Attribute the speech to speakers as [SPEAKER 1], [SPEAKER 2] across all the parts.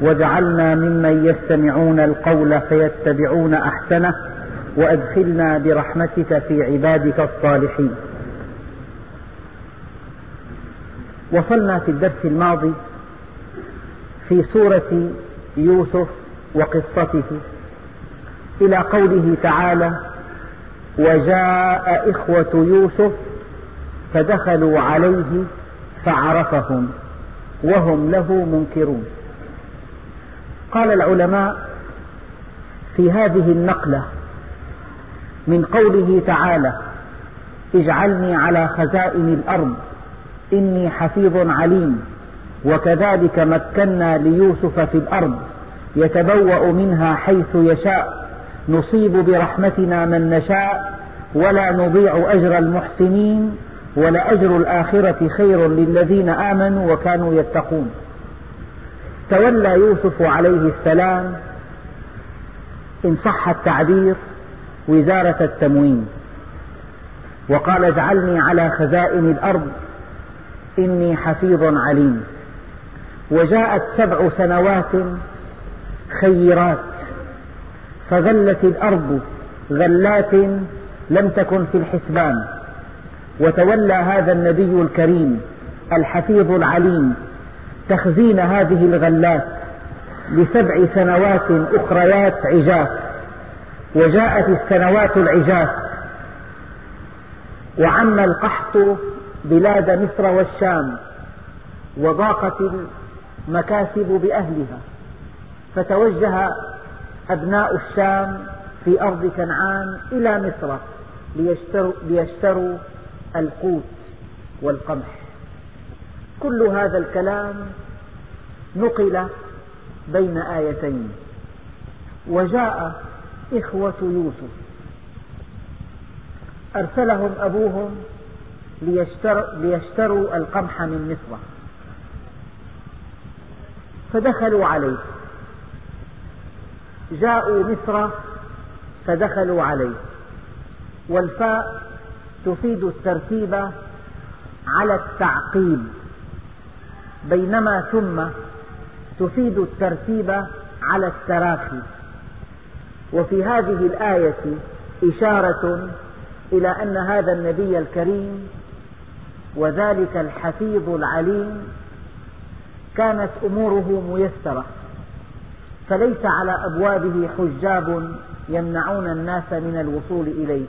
[SPEAKER 1] واجعلنا ممن يستمعون القول فيتبعون احسنه وادخلنا برحمتك في عبادك الصالحين وصلنا في الدرس الماضي في سوره يوسف وقصته الى قوله تعالى وجاء اخوه يوسف فدخلوا عليه فعرفهم وهم له منكرون قال العلماء في هذه النقلة من قوله تعالى اجعلني على خزائن الأرض إني حفيظ عليم وكذلك مكنا ليوسف في الأرض يتبوأ منها حيث يشاء نصيب برحمتنا من نشاء ولا نضيع أجر المحسنين ولأجر الآخرة خير للذين آمنوا وكانوا يتقون تولى يوسف عليه السلام إن صح التعبير وزارة التموين وقال اجعلني على خزائن الأرض إني حفيظ عليم وجاءت سبع سنوات خيرات فغلت الأرض غلات لم تكن في الحسبان وتولى هذا النبي الكريم الحفيظ العليم تخزين هذه الغلات لسبع سنوات أخريات عجاف وجاءت السنوات العجاف وعم القحط بلاد مصر والشام وضاقت المكاسب بأهلها فتوجه أبناء الشام في أرض كنعان إلى مصر ليشتروا, ليشتروا القوت والقمح كل هذا الكلام نقل بين آيتين وجاء إخوة يوسف أرسلهم أبوهم ليشتروا القمح من مصر فدخلوا عليه جاءوا مصر فدخلوا عليه والفاء تفيد الترتيب على التعقيب بينما ثم تفيد الترتيب على التراخي وفي هذه الآية إشارة إلى أن هذا النبي الكريم وذلك الحفيظ العليم كانت أموره ميسرة فليس على أبوابه حجاب يمنعون الناس من الوصول إليه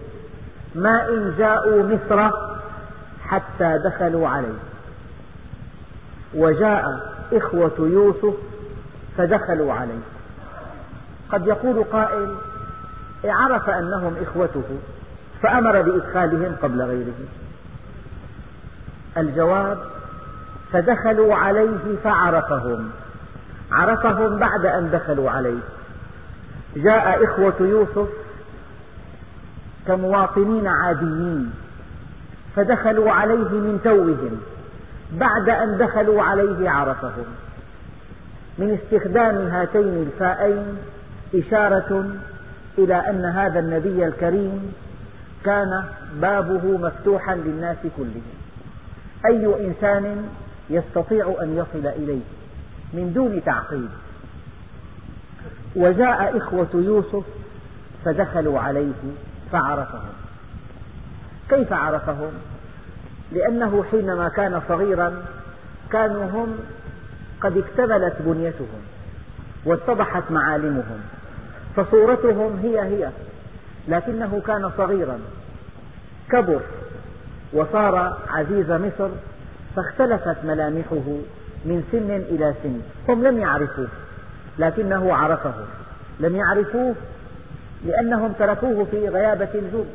[SPEAKER 1] ما إن جاءوا مصر حتى دخلوا عليه وجاء إخوة يوسف فدخلوا عليه قد يقول قائل عرف أنهم إخوته فأمر بإدخالهم قبل غيره الجواب فدخلوا عليه فعرفهم عرفهم بعد أن دخلوا عليه جاء إخوة يوسف كمواطنين عاديين فدخلوا عليه من توهم بعد أن دخلوا عليه عرفهم من استخدام هاتين الفاءين إشارة إلى أن هذا النبي الكريم كان بابه مفتوحا للناس كلهم أي إنسان يستطيع أن يصل إليه من دون تعقيد وجاء إخوة يوسف فدخلوا عليه فعرفهم كيف عرفهم لأنه حينما كان صغيرا كانوا هم قد اكتملت بنيتهم واتضحت معالمهم فصورتهم هي هي لكنه كان صغيرا كبر وصار عزيز مصر فاختلفت ملامحه من سن إلى سن هم لم يعرفوه لكنه عرفه لم يعرفوه لأنهم تركوه في غيابة الجود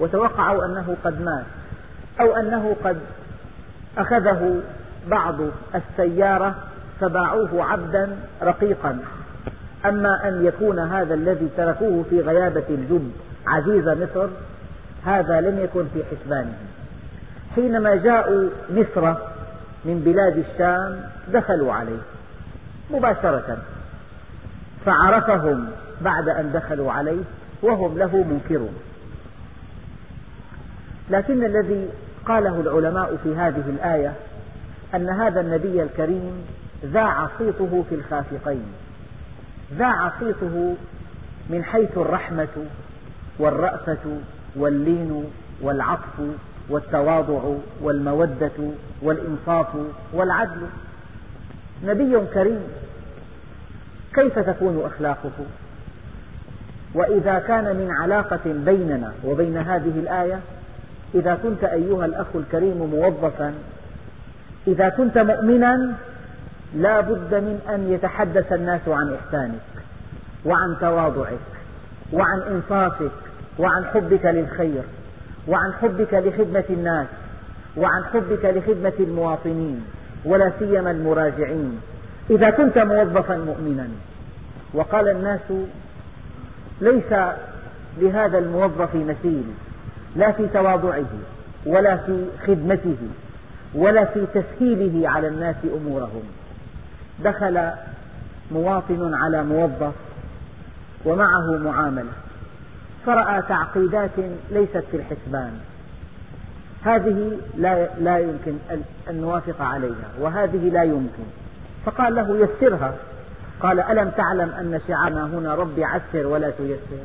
[SPEAKER 1] وتوقعوا أنه قد مات أو أنه قد أخذه بعض السيارة فباعوه عبدا رقيقا أما أن يكون هذا الذي تركوه في غيابة الجب عزيز مصر هذا لم يكن في حسبانهم حينما جاءوا مصر من بلاد الشام دخلوا عليه مباشرة فعرفهم بعد أن دخلوا عليه وهم له منكرون لكن الذي قاله العلماء في هذه الآية أن هذا النبي الكريم ذاع صيته في الخافقين ذاع صيته من حيث الرحمة والرأفة واللين والعطف والتواضع والمودة والإنصاف والعدل نبي كريم كيف تكون أخلاقه وإذا كان من علاقة بيننا وبين هذه الآية إذا كنت أيها الأخ الكريم موظفا إذا كنت مؤمنا لا بد من أن يتحدث الناس عن إحسانك وعن تواضعك وعن إنصافك وعن حبك للخير وعن حبك لخدمة الناس وعن حبك لخدمة المواطنين ولا سيما المراجعين إذا كنت موظفا مؤمنا وقال الناس ليس لهذا الموظف مثيل لا في تواضعه ولا في خدمته ولا في تسهيله على الناس أمورهم دخل مواطن على موظف ومعه معاملة فرأى تعقيدات ليست في الحسبان هذه لا لا يمكن أن نوافق عليها وهذه لا يمكن فقال له يسرها قال ألم تعلم أن شعارنا هنا ربي عسر ولا تيسر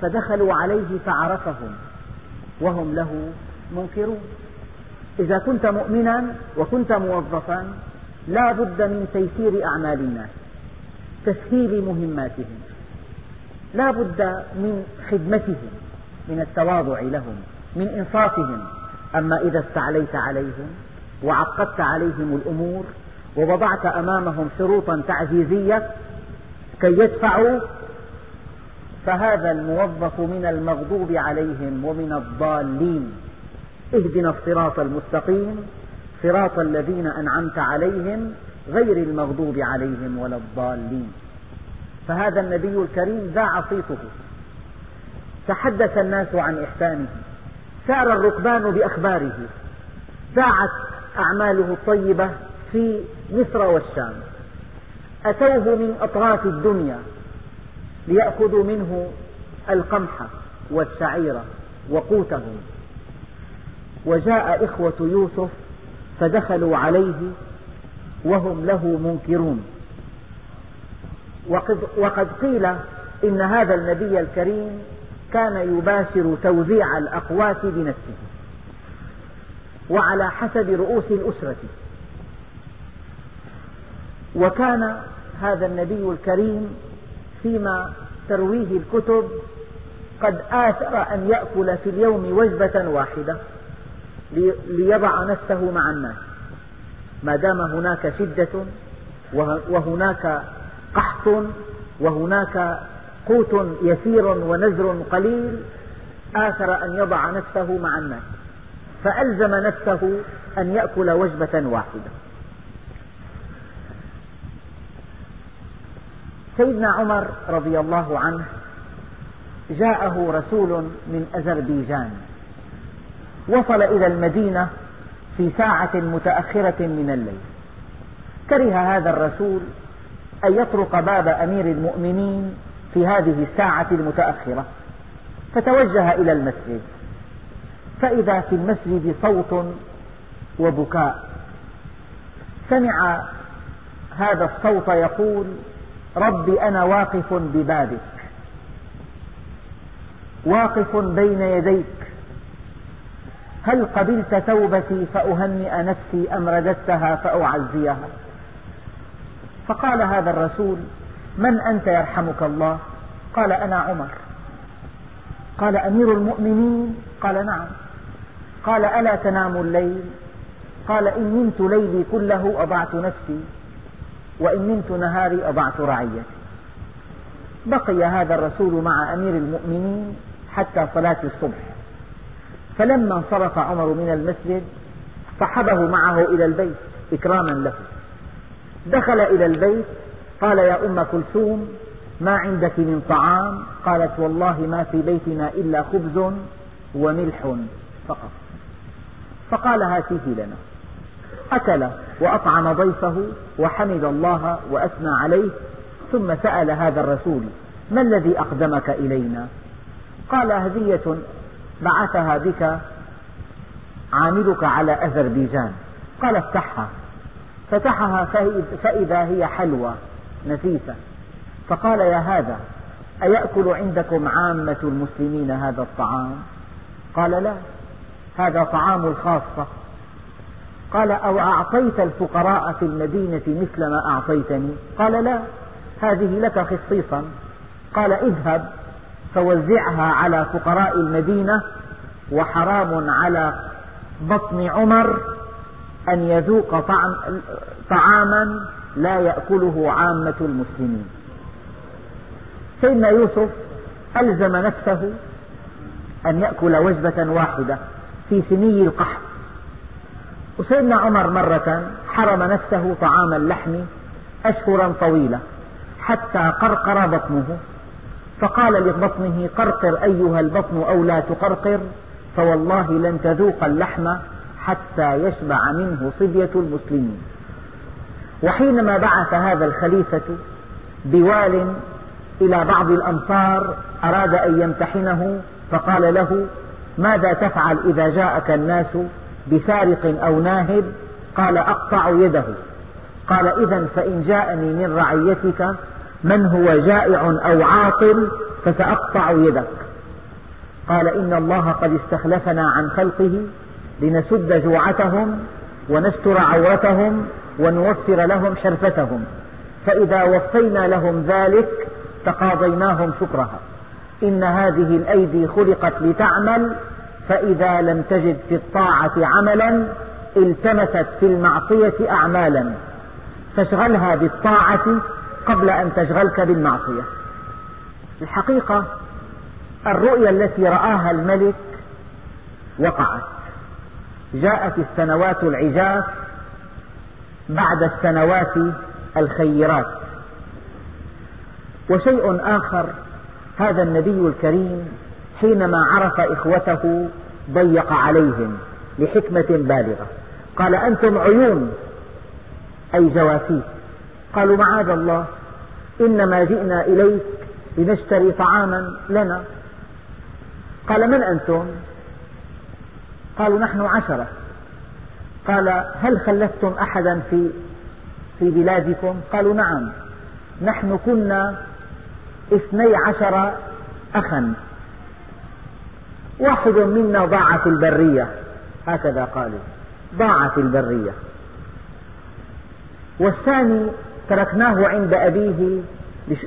[SPEAKER 1] فدخلوا عليه فعرفهم وهم له منكرون إذا كنت مؤمنا وكنت موظفا لا بد من تيسير أعمال الناس تسهيل مهماتهم لا بد من خدمتهم من التواضع لهم من إنصافهم أما إذا استعليت عليهم وعقدت عليهم الأمور ووضعت أمامهم شروطا تعجيزية كي يدفعوا فهذا الموظف من المغضوب عليهم ومن الضالين اهدنا الصراط المستقيم صراط الذين أنعمت عليهم غير المغضوب عليهم ولا الضالين فهذا النبي الكريم ذاع صيته تحدث الناس عن إحسانه سار الركبان بأخباره ذاعت أعماله الطيبة في مصر والشام أتوه من أطراف الدنيا ليأخذوا منه القمح والشعير وقوتهم وجاء إخوة يوسف فدخلوا عليه وهم له منكرون وقد, وقد قيل إن هذا النبي الكريم كان يباشر توزيع الأقوات بنفسه وعلى حسب رؤوس الأسرة وكان هذا النبي الكريم فيما ترويه الكتب قد آثر أن يأكل في اليوم وجبة واحدة ليضع نفسه مع الناس ما دام هناك شدة وهناك قحط وهناك قوت يسير ونزر قليل آثر أن يضع نفسه مع الناس فألزم نفسه أن يأكل وجبة واحدة سيدنا عمر رضي الله عنه جاءه رسول من أذربيجان وصل إلى المدينة في ساعة متأخرة من الليل كره هذا الرسول أن يطرق باب أمير المؤمنين في هذه الساعة المتأخرة فتوجه إلى المسجد فإذا في المسجد صوت وبكاء سمع هذا الصوت يقول ربي أنا واقف ببابك واقف بين يديك هل قبلت توبتي فأهنئ نفسي أم رددتها فأعزيها فقال هذا الرسول من أنت يرحمك الله قال أنا عمر قال أمير المؤمنين قال نعم قال ألا تنام الليل قال إن نمت ليلي كله أضعت نفسي وإن نمت نهاري أضعت رعيتي بقي هذا الرسول مع أمير المؤمنين حتى صلاة الصبح فلما انصرف عمر من المسجد صحبه معه إلى البيت إكراما له دخل إلى البيت قال يا أم كلثوم ما عندك من طعام قالت والله ما في بيتنا إلا خبز وملح فقط فقال هاته لنا أكل وأطعم ضيفه وحمد الله وأثنى عليه ثم سأل هذا الرسول ما الذي أقدمك إلينا قال هدية بعثها بك عاملك على أذربيجان قال افتحها فتحها فإذا هي حلوى نفيسة فقال يا هذا أيأكل عندكم عامة المسلمين هذا الطعام قال لا هذا طعام الخاصة قال أو أعطيت الفقراء في المدينة مثل ما أعطيتني قال لا هذه لك خصيصا قال اذهب فوزعها على فقراء المدينة وحرام على بطن عمر أن يذوق طعم طعاما لا يأكله عامة المسلمين سيدنا يوسف ألزم نفسه أن يأكل وجبة واحدة في سني القحط وسيدنا عمر مرة حرم نفسه طعام اللحم أشهرا طويلة حتى قرقر بطنه فقال لبطنه قرقر أيها البطن أو لا تقرقر فوالله لن تذوق اللحم حتى يشبع منه صبية المسلمين وحينما بعث هذا الخليفة بوال إلى بعض الأمصار أراد أن يمتحنه فقال له ماذا تفعل إذا جاءك الناس بسارق أو ناهب قال أقطع يده قال إذا فإن جاءني من رعيتك من هو جائع أو عاطل فسأقطع يدك قال إن الله قد استخلفنا عن خلقه لنسد جوعتهم ونستر عورتهم ونوفر لهم حرفتهم فإذا وفينا لهم ذلك تقاضيناهم شكرها إن هذه الأيدي خلقت لتعمل فإذا لم تجد في الطاعة عملا التمست في المعصية أعمالا فاشغلها بالطاعة قبل أن تشغلك بالمعصية الحقيقة الرؤيا التي رآها الملك وقعت جاءت السنوات العجاف بعد السنوات الخيرات وشيء آخر هذا النبي الكريم حينما عرف إخوته ضيق عليهم لحكمة بالغة قال أنتم عيون أي جواسيس قالوا معاذ الله إنما جئنا إليك لنشتري طعاما لنا قال من أنتم قالوا نحن عشرة قال هل خلفتم أحدا في في بلادكم قالوا نعم نحن كنا اثني عشر أخا واحد منا ضاع في البرية هكذا قالوا ضاع في البرية والثاني تركناه عند أبيه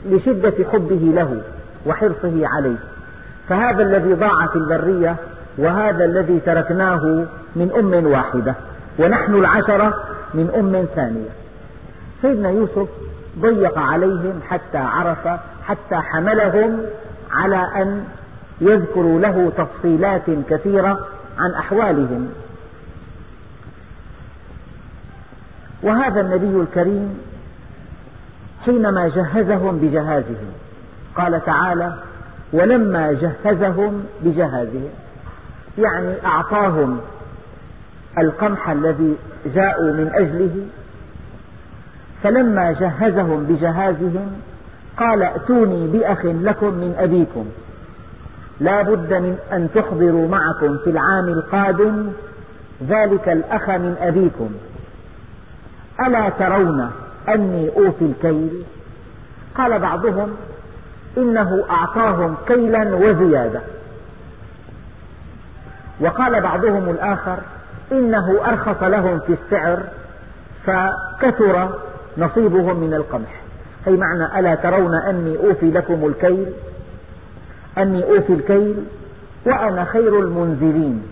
[SPEAKER 1] لشدة حبه له وحرصه عليه فهذا الذي ضاع في البرية وهذا الذي تركناه من أم واحدة ونحن العشرة من أم ثانية سيدنا يوسف ضيق عليهم حتى عرف حتى حملهم على أن يذكر له تفصيلات كثيرة عن أحوالهم وهذا النبي الكريم حينما جهزهم بجهازهم قال تعالى ولما جهزهم بجهازهم يعني أعطاهم القمح الذي جاءوا من أجله فلما جهزهم بجهازهم قال ائتوني بأخ لكم من أبيكم لا بد من أن تحضروا معكم في العام القادم ذلك الأخ من أبيكم ألا ترون أني أوفي الكيل قال بعضهم إنه أعطاهم كيلا وزيادة وقال بعضهم الآخر إنه أرخص لهم في السعر فكثر نصيبهم من القمح أي معنى ألا ترون أني أوفي لكم الكيل أني أوفي الكيل وأنا خير المنزلين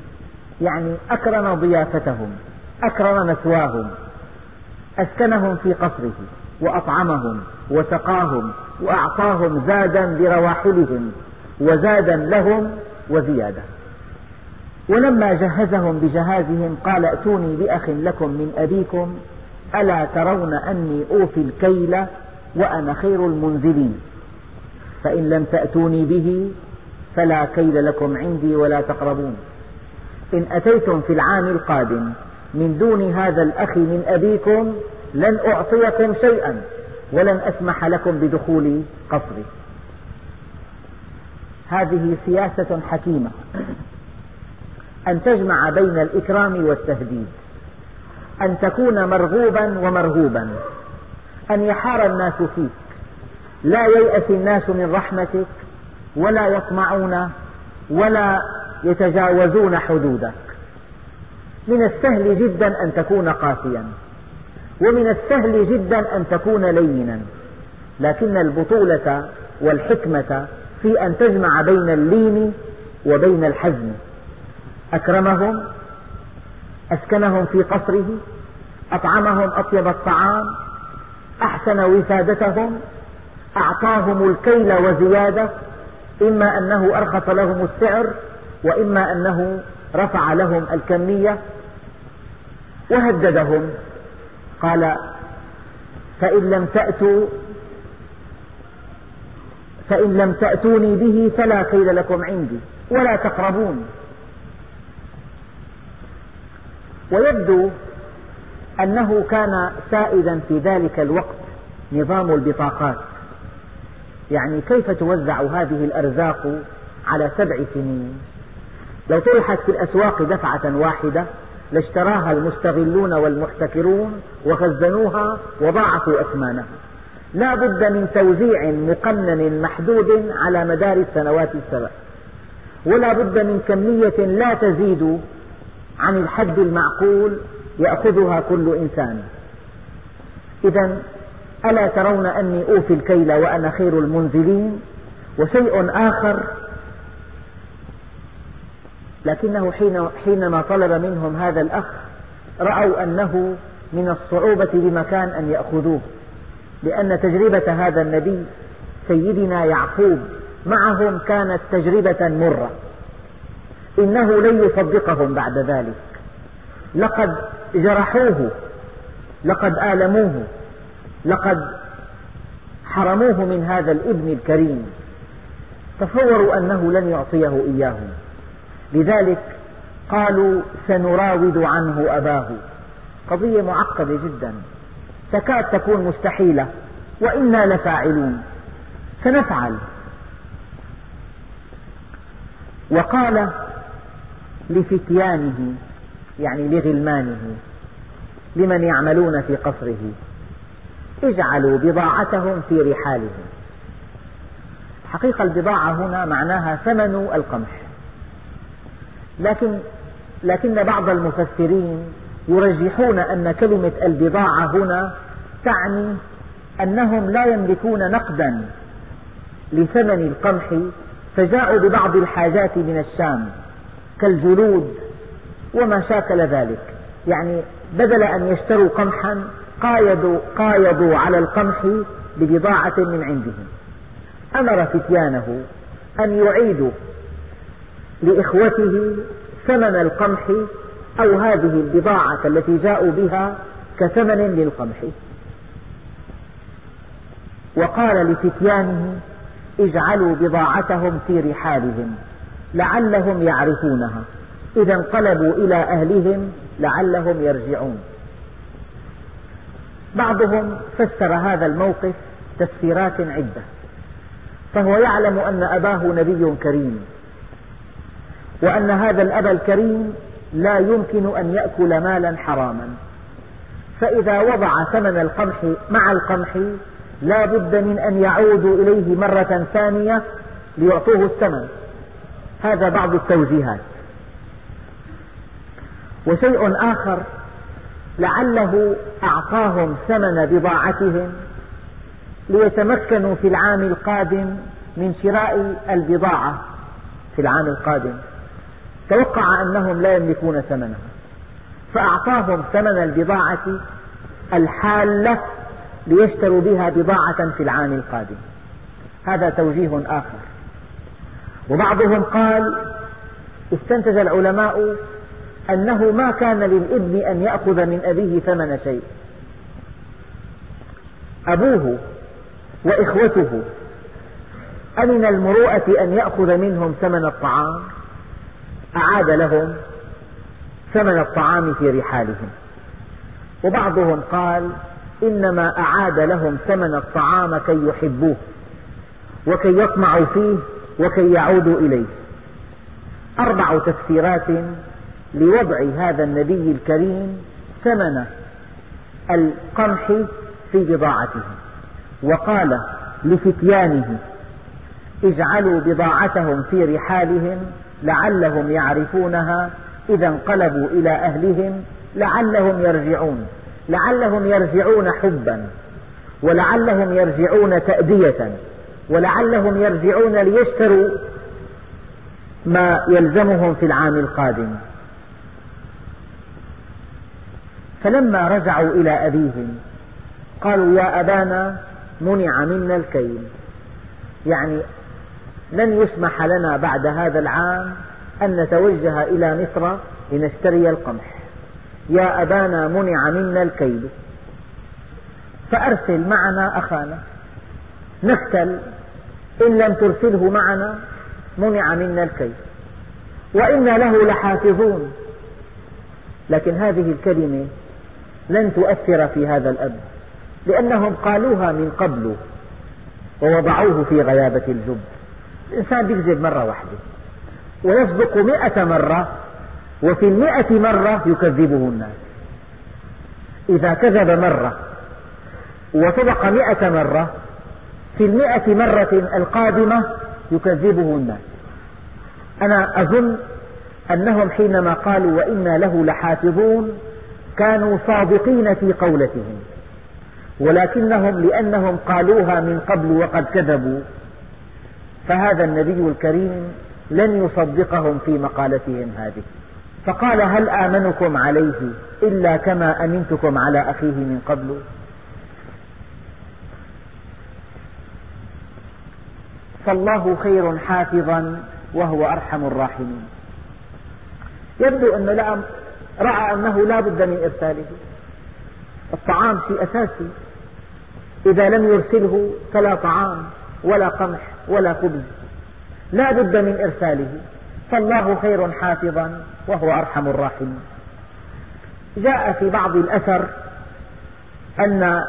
[SPEAKER 1] يعني أكرم ضيافتهم أكرم مثواهم أسكنهم في قصره وأطعمهم وسقاهم وأعطاهم زادا لرواحلهم وزادا لهم وزيادة ولما جهزهم بجهازهم قال ائتوني بأخ لكم من أبيكم ألا ترون أني أوفي الكيل وأنا خير المنزلين فإن لم تأتوني به فلا كيد لكم عندي ولا تقربون إن أتيتم في العام القادم من دون هذا الأخ من أبيكم لن أعطيكم شيئا ولن أسمح لكم بدخول قصري هذه سياسة حكيمة أن تجمع بين الإكرام والتهديد أن تكون مرغوبا ومرهوبا أن يحار الناس فيك لا ييأس الناس من رحمتك ولا يطمعون ولا يتجاوزون حدودك من السهل جدا أن تكون قاسيا ومن السهل جدا أن تكون لينا لكن البطولة والحكمة في أن تجمع بين اللين وبين الحزم أكرمهم أسكنهم في قصره أطعمهم أطيب الطعام أحسن وسادتهم أعطاهم الكيل وزيادة إما أنه أرخص لهم السعر وإما أنه رفع لهم الكمية وهددهم قال فإن لم تأتوا فإن لم تأتوني به فلا كيل لكم عندي ولا تقربون ويبدو أنه كان سائدا في ذلك الوقت نظام البطاقات يعني كيف توزع هذه الأرزاق على سبع سنين لو طرحت في الأسواق دفعة واحدة لاشتراها المستغلون والمحتكرون وخزنوها وضاعفوا أثمانها لا بد من توزيع مقنن محدود على مدار السنوات السبع ولا بد من كمية لا تزيد عن الحد المعقول يأخذها كل إنسان إذا ألا ترون أني أوفي الكيل وأنا خير المنزلين وشيء آخر لكنه حين حينما طلب منهم هذا الأخ رأوا أنه من الصعوبة بمكان أن يأخذوه لأن تجربة هذا النبي سيدنا يعقوب معهم كانت تجربة مرة إنه لن يصدقهم بعد ذلك لقد جرحوه لقد آلموه لقد حرموه من هذا الابن الكريم تصوروا أنه لن يعطيه إياهم لذلك قالوا سنراود عنه أباه قضية معقدة جدا تكاد تكون مستحيلة وإنا لفاعلون سنفعل وقال لفتيانه يعني لغلمانه لمن يعملون في قصره اجعلوا بضاعتهم في رحالهم حقيقة البضاعة هنا معناها ثمن القمح لكن لكن بعض المفسرين يرجحون أن كلمة البضاعة هنا تعني أنهم لا يملكون نقدا لثمن القمح فجاءوا ببعض الحاجات من الشام كالجلود وما شاكل ذلك يعني بدل أن يشتروا قمحا قايدوا, قايضوا على القمح ببضاعة من عندهم أمر فتيانه أن يعيدوا لإخوته ثمن القمح أو هذه البضاعة التي جاءوا بها كثمن للقمح وقال لفتيانه اجعلوا بضاعتهم في رحالهم لعلهم يعرفونها إذا انقلبوا إلى أهلهم لعلهم يرجعون بعضهم فسر هذا الموقف تفسيرات عدة فهو يعلم أن أباه نبي كريم وأن هذا الأب الكريم لا يمكن أن يأكل مالا حراما فإذا وضع ثمن القمح مع القمح لا بد من أن يعودوا إليه مرة ثانية ليعطوه الثمن هذا بعض التوجيهات وشيء آخر لعله أعطاهم ثمن بضاعتهم ليتمكنوا في العام القادم من شراء البضاعة في العام القادم توقع أنهم لا يملكون ثمنها فأعطاهم ثمن البضاعة الحالة ليشتروا بها بضاعة في العام القادم هذا توجيه آخر وبعضهم قال استنتج العلماء أنه ما كان للابن أن يأخذ من أبيه ثمن شيء أبوه وإخوته أمن المروءة أن يأخذ منهم ثمن الطعام أعاد لهم ثمن الطعام في رحالهم وبعضهم قال إنما أعاد لهم ثمن الطعام كي يحبوه وكي يطمعوا فيه وكي يعودوا إليه أربع تفسيرات لوضع هذا النبي الكريم ثمن القمح في بضاعته وقال لفتيانه اجعلوا بضاعتهم في رحالهم لعلهم يعرفونها إذا انقلبوا إلى أهلهم لعلهم يرجعون لعلهم يرجعون حبا ولعلهم يرجعون تأدية ولعلهم يرجعون ليشتروا ما يلزمهم في العام القادم فلما رجعوا إلى أبيهم قالوا يا أبانا منع منا الكيل يعني لن يسمح لنا بعد هذا العام أن نتوجه إلى مصر لنشتري القمح يا أبانا منع منا الكيل فأرسل معنا أخانا نقتل إن لم ترسله معنا منع منا الكيل وإنا له لحافظون لكن هذه الكلمة لن تؤثر في هذا الأب لأنهم قالوها من قبل ووضعوه في غيابة الجب الإنسان يكذب مرة واحدة ويصدق مئة مرة وفي المئة مرة يكذبه الناس إذا كذب مرة وصدق مئة مرة في المئة مرة القادمة يكذبه الناس أنا أظن أنهم حينما قالوا وإنا له لحافظون كانوا صادقين في قولتهم ولكنهم لأنهم قالوها من قبل وقد كذبوا فهذا النبي الكريم لن يصدقهم في مقالتهم هذه فقال هل آمنكم عليه إلا كما أمنتكم على أخيه من قبل فالله خير حافظا وهو أرحم الراحمين يبدو أن رأى أنه لا بد من إرساله الطعام شيء أساسي إذا لم يرسله فلا طعام ولا قمح ولا خبز لا بد من إرساله فالله خير حافظا وهو أرحم الراحمين جاء في بعض الأثر أن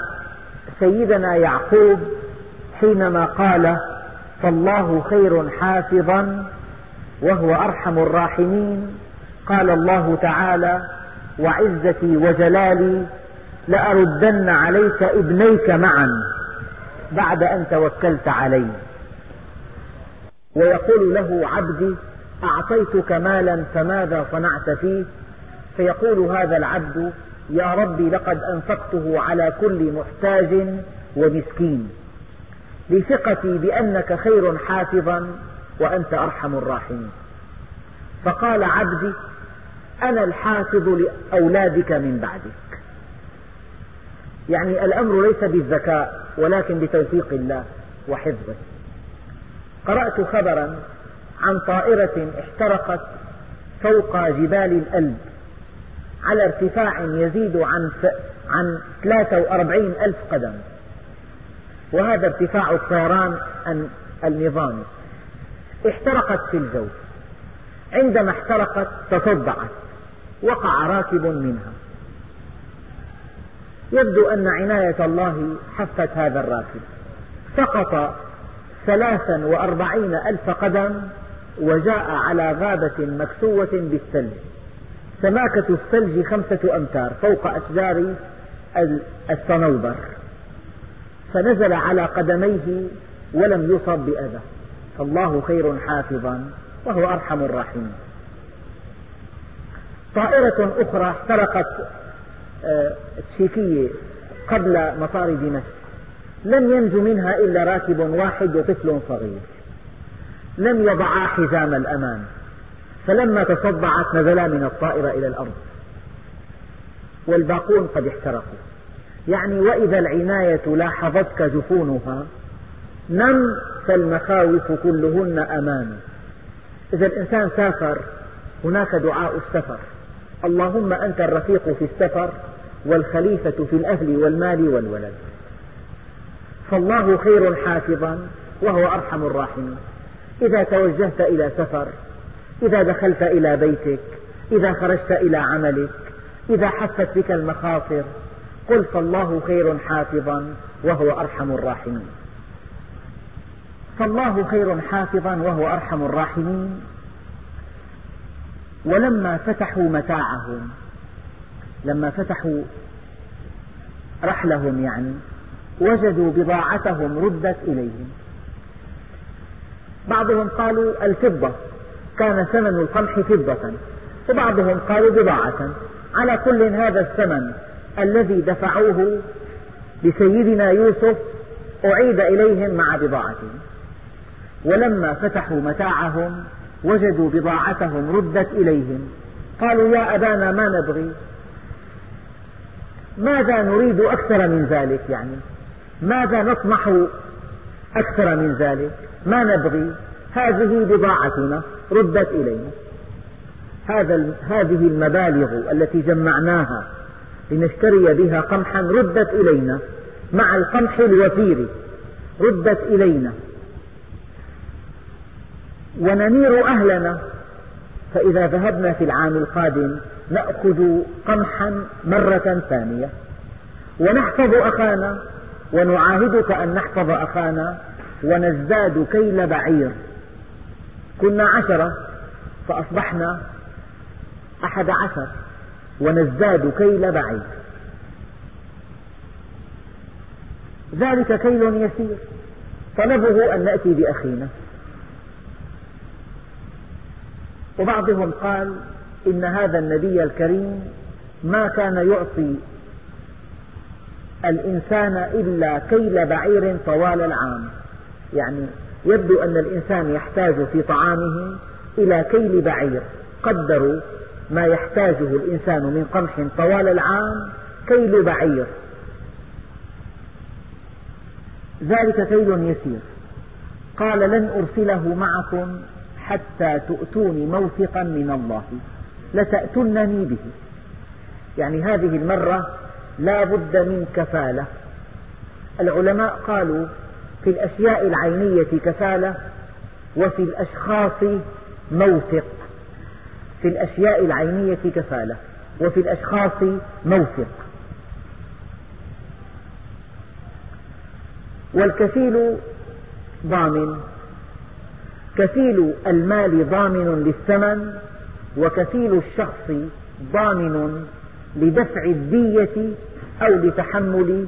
[SPEAKER 1] سيدنا يعقوب حينما قال فالله خير حافظا وهو أرحم الراحمين قال الله تعالى وعزتي وجلالي لأردن عليك ابنيك معا بعد أن توكلت علي ويقول له عبدي أعطيتك مالا فماذا صنعت فيه فيقول هذا العبد يا ربي لقد أنفقته على كل محتاج ومسكين لثقتي بأنك خير حافظا وأنت أرحم الراحمين فقال عبدي أنا الحافظ لأولادك من بعدك يعني الأمر ليس بالذكاء ولكن بتوفيق الله وحفظه قرأت خبرا عن طائرة احترقت فوق جبال الألب على ارتفاع يزيد عن عن 43 ألف قدم وهذا ارتفاع الطيران النظامي احترقت في الجو عندما احترقت تصدعت وقع راكب منها يبدو أن عناية الله حفت هذا الراكب سقط ثلاثا وأربعين ألف قدم وجاء على غابة مكسوة بالثلج سماكة الثلج خمسة أمتار فوق أشجار الصنوبر فنزل على قدميه ولم يصب بأذى فالله خير حافظا وهو أرحم الراحمين طائرة أخرى احترقت آه، تشيكية قبل مطار دمشق لم ينجو منها إلا راكب واحد وطفل صغير لم يضعا حزام الأمان فلما تصدعت نزلا من الطائرة إلى الأرض والباقون قد احترقوا يعني وإذا العناية لاحظتك جفونها نم فالمخاوف كلهن أمان إذا الإنسان سافر هناك دعاء السفر اللهم أنت الرفيق في السفر والخليفة في الأهل والمال والولد فالله خير حافظا وهو أرحم الراحمين إذا توجهت إلى سفر إذا دخلت إلى بيتك إذا خرجت إلى عملك إذا حست بك المخاطر قل فالله خير حافظا وهو أرحم الراحمين فالله خير حافظا وهو أرحم الراحمين ولما فتحوا متاعهم لما فتحوا رحلهم يعني وجدوا بضاعتهم ردت إليهم بعضهم قالوا الفضة كان ثمن القمح فضة وبعضهم قالوا بضاعة على كل هذا الثمن الذي دفعوه لسيدنا يوسف أعيد إليهم مع بضاعتهم ولما فتحوا متاعهم وجدوا بضاعتهم ردت إليهم قالوا يا أبانا ما نبغي ماذا نريد أكثر من ذلك يعني ماذا نطمح أكثر من ذلك ما نبغي هذه بضاعتنا ردت إلينا هذا هذه المبالغ التي جمعناها لنشتري بها قمحا ردت إلينا مع القمح الوفير ردت إلينا وننير أهلنا فإذا ذهبنا في العام القادم نأخذ قمحا مرة ثانية ونحفظ أخانا ونعاهدك أن نحفظ أخانا ونزداد كيل بعير كنا عشرة فأصبحنا أحد عشر ونزداد كيل بعير ذلك كيل يسير طلبه أن نأتي بأخينا وبعضهم قال إن هذا النبي الكريم ما كان يعطي الإنسان إلا كيل بعير طوال العام يعني يبدو أن الإنسان يحتاج في طعامه إلى كيل بعير قدروا ما يحتاجه الإنسان من قمح طوال العام كيل بعير ذلك كيل يسير قال لن أرسله معكم حتى تؤتوني موثقا من الله لتأتنني به يعني هذه المرة لا بد من كفالة العلماء قالوا في الأشياء العينية كفالة وفي الأشخاص موثق في الأشياء العينية كفالة وفي الأشخاص موثق والكفيل ضامن كفيل المال ضامن للثمن وكفيل الشخص ضامن لدفع الدية أو لتحمل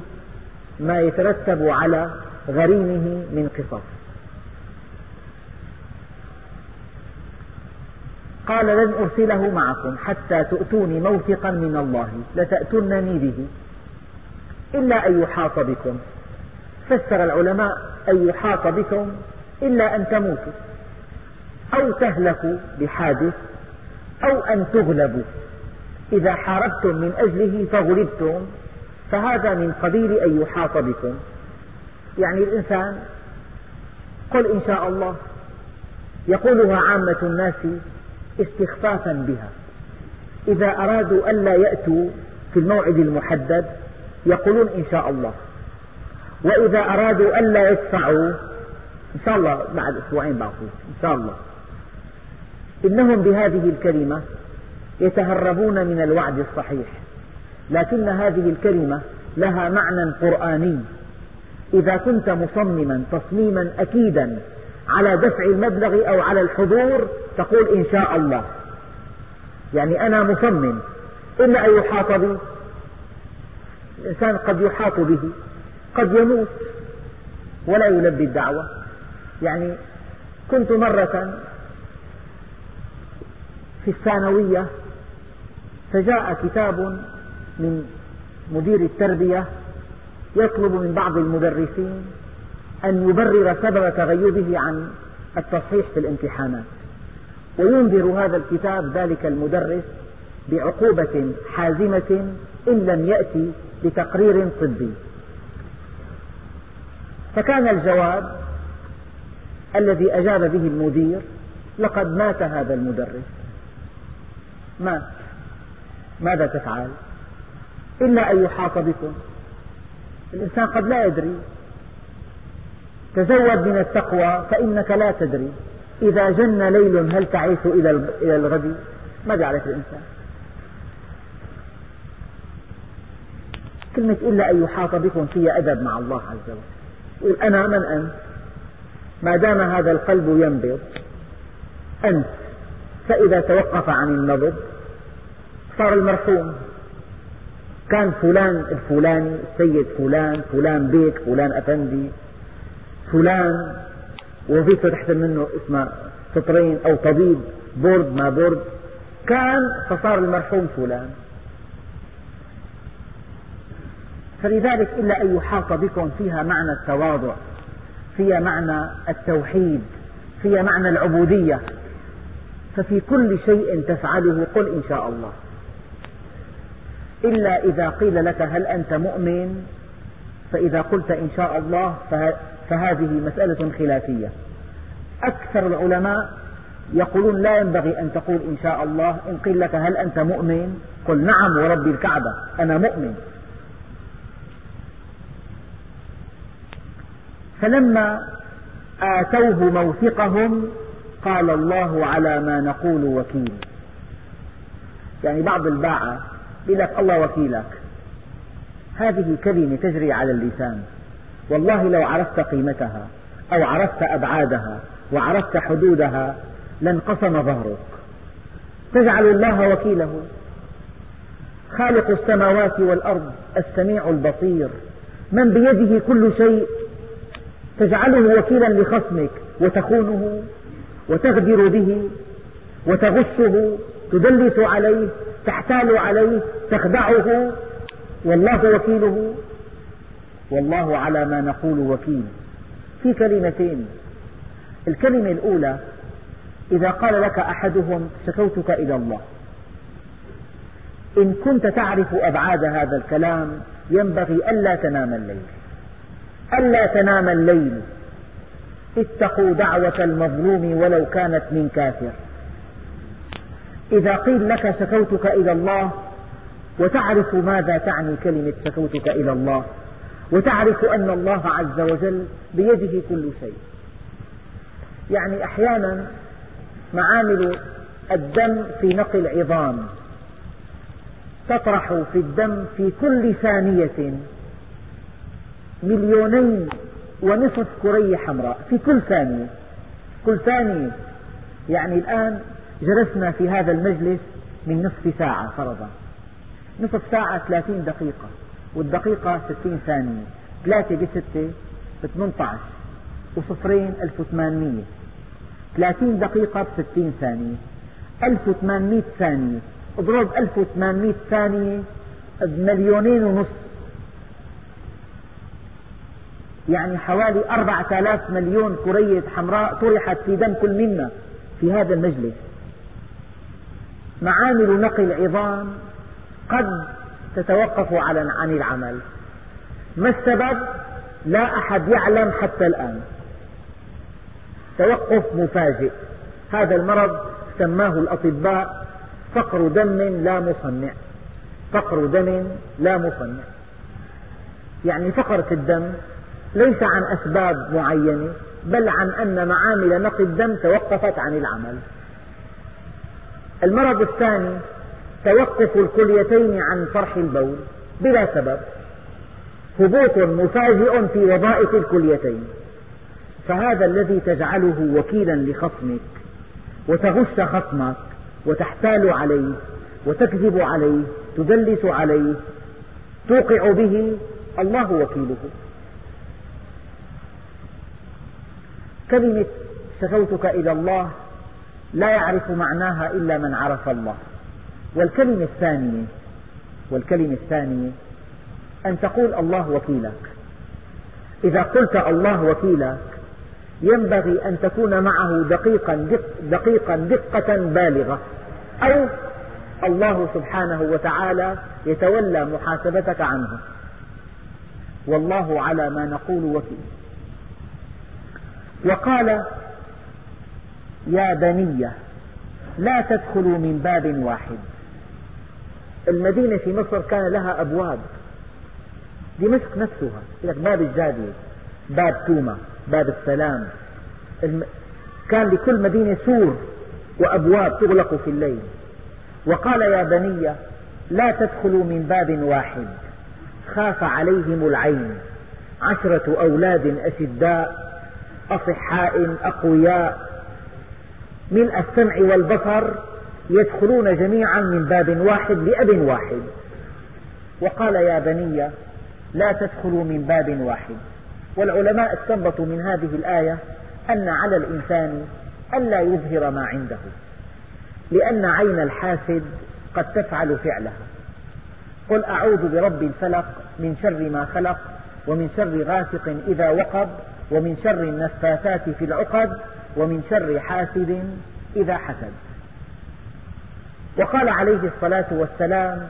[SPEAKER 1] ما يترتب على غريمه من قصاص قال لن أرسله معكم حتى تؤتوني موثقا من الله لتأتونني به إلا أن يحاط بكم فسر العلماء أن يحاط بكم إلا أن تموتوا أو تهلكوا بحادث أو أن تغلبوا إذا حاربتم من أجله فغلبتم فهذا من قبيل أن يحاط بكم يعني الإنسان قل إن شاء الله يقولها عامة الناس استخفافا بها إذا أرادوا ألا يأتوا في الموعد المحدد يقولون إن شاء الله وإذا أرادوا ألا يدفعوا إن شاء الله بعد أسبوعين بعطيك إن شاء الله إنهم بهذه الكلمة يتهربون من الوعد الصحيح لكن هذه الكلمة لها معنى قرآني إذا كنت مصمما تصميما أكيدا على دفع المبلغ أو على الحضور تقول إن شاء الله يعني أنا مصمم إما أن يحاط بي الإنسان قد يحاط به قد يموت ولا يلبي الدعوة يعني كنت مرة في الثانوية فجاء كتاب من مدير التربية يطلب من بعض المدرسين أن يبرر سبب تغيبه عن التصحيح في الامتحانات وينذر هذا الكتاب ذلك المدرس بعقوبة حازمة إن لم يأتي بتقرير طبي فكان الجواب الذي أجاب به المدير لقد مات هذا المدرس مات ماذا تفعل إلا أن يحاط بكم الإنسان قد لا يدري تزود من التقوى فإنك لا تدري إذا جن ليل هل تعيش إلى الغد ما يعرف الإنسان كلمة إلا أن يحاط بكم فيها أدب مع الله عز وجل يقول أنا من أنت ما دام هذا القلب ينبض أنت فإذا توقف عن النبض صار المرحوم كان فلان الفلاني السيد فلان فلان بيت فلان أفندي فلان وظيفة تحت منه اسمها سطرين أو طبيب بورد ما بورد كان فصار المرحوم فلان فلذلك إلا أن يحاط بكم فيها معنى التواضع فيها معنى التوحيد فيها معنى العبودية ففي كل شيء تفعله قل إن شاء الله إلا إذا قيل لك هل أنت مؤمن فإذا قلت إن شاء الله فهذه مسألة خلافية أكثر العلماء يقولون لا ينبغي أن تقول إن شاء الله إن قيل لك هل أنت مؤمن قل نعم ورب الكعبة أنا مؤمن فلما آتوه موثقهم قال الله على ما نقول وكيل يعني بعض الباعة يقول لك الله وكيلك هذه كلمة تجري على اللسان والله لو عرفت قيمتها أو عرفت أبعادها وعرفت حدودها لانقسم ظهرك تجعل الله وكيله خالق السماوات والأرض السميع البصير من بيده كل شيء تجعله وكيلا لخصمك وتخونه وتغدر به وتغصه تدلس عليه تحتال عليه تخدعه والله وكيله والله على ما نقول وكيل في كلمتين الكلمة الأولى إذا قال لك أحدهم شكوتك إلى الله إن كنت تعرف أبعاد هذا الكلام ينبغي ألا تنام الليل ألا تنام الليل اتقوا دعوة المظلوم ولو كانت من كافر إذا قيل لك شكوتك إلى الله وتعرف ماذا تعني كلمة شكوتك إلى الله وتعرف أن الله عز وجل بيده كل شيء يعني أحيانا معامل الدم في نقل عظام تطرح في الدم في كل ثانية مليونين ونصف كرية حمراء في كل ثانية كل ثانية يعني الآن جلسنا في هذا المجلس من نصف ساعة فرضا نصف ساعة ثلاثين دقيقة والدقيقة ستين ثانية ثلاثة بستة ثمانية وصفرين ألف وثمانمية ثلاثين دقيقة بستين ثانية ألف وثمانمية ثانية اضرب ألف وثمانمية ثانية بمليونين ونصف يعني حوالي 4000 مليون كرية حمراء طرحت في دم كل منا في هذا المجلس معامل نقي العظام قد تتوقف عن العمل ما السبب؟ لا أحد يعلم حتى الآن توقف مفاجئ هذا المرض سماه الأطباء فقر دم لا مصنع فقر دم لا مصنع يعني فقر في الدم ليس عن أسباب معينة بل عن أن معامل نقي الدم توقفت عن العمل المرض الثاني توقف الكليتين عن فرح البول بلا سبب هبوط مفاجئ في وظائف الكليتين فهذا الذي تجعله وكيلا لخصمك وتغش خصمك وتحتال عليه وتكذب عليه تدلس عليه توقع به الله وكيله كلمة شكوتك إلى الله لا يعرف معناها إلا من عرف الله والكلمة الثانية والكلمة الثانية أن تقول الله وكيلك إذا قلت الله وكيلك ينبغي أن تكون معه دقيقا دقيقا دقة بالغة أو الله سبحانه وتعالى يتولى محاسبتك عنه والله على ما نقول وكيل وقال يا بني لا تدخلوا من باب واحد المدينة في مصر كان لها أبواب دمشق نفسها لك باب الجادية باب توما باب السلام كان لكل مدينة سور وأبواب تغلق في الليل وقال يا بني لا تدخلوا من باب واحد خاف عليهم العين عشرة أولاد أشداء أصحاء أقوياء من السمع والبصر يدخلون جميعا من باب واحد لأب واحد وقال يا بني لا تدخلوا من باب واحد والعلماء استنبطوا من هذه الآية أن على الإنسان ألا يظهر ما عنده لأن عين الحاسد قد تفعل فعلها قل أعوذ برب الفلق من شر ما خلق ومن شر غاسق إذا وقب ومن شر النفاثات في العقد ومن شر حاسد إذا حسد وقال عليه الصلاة والسلام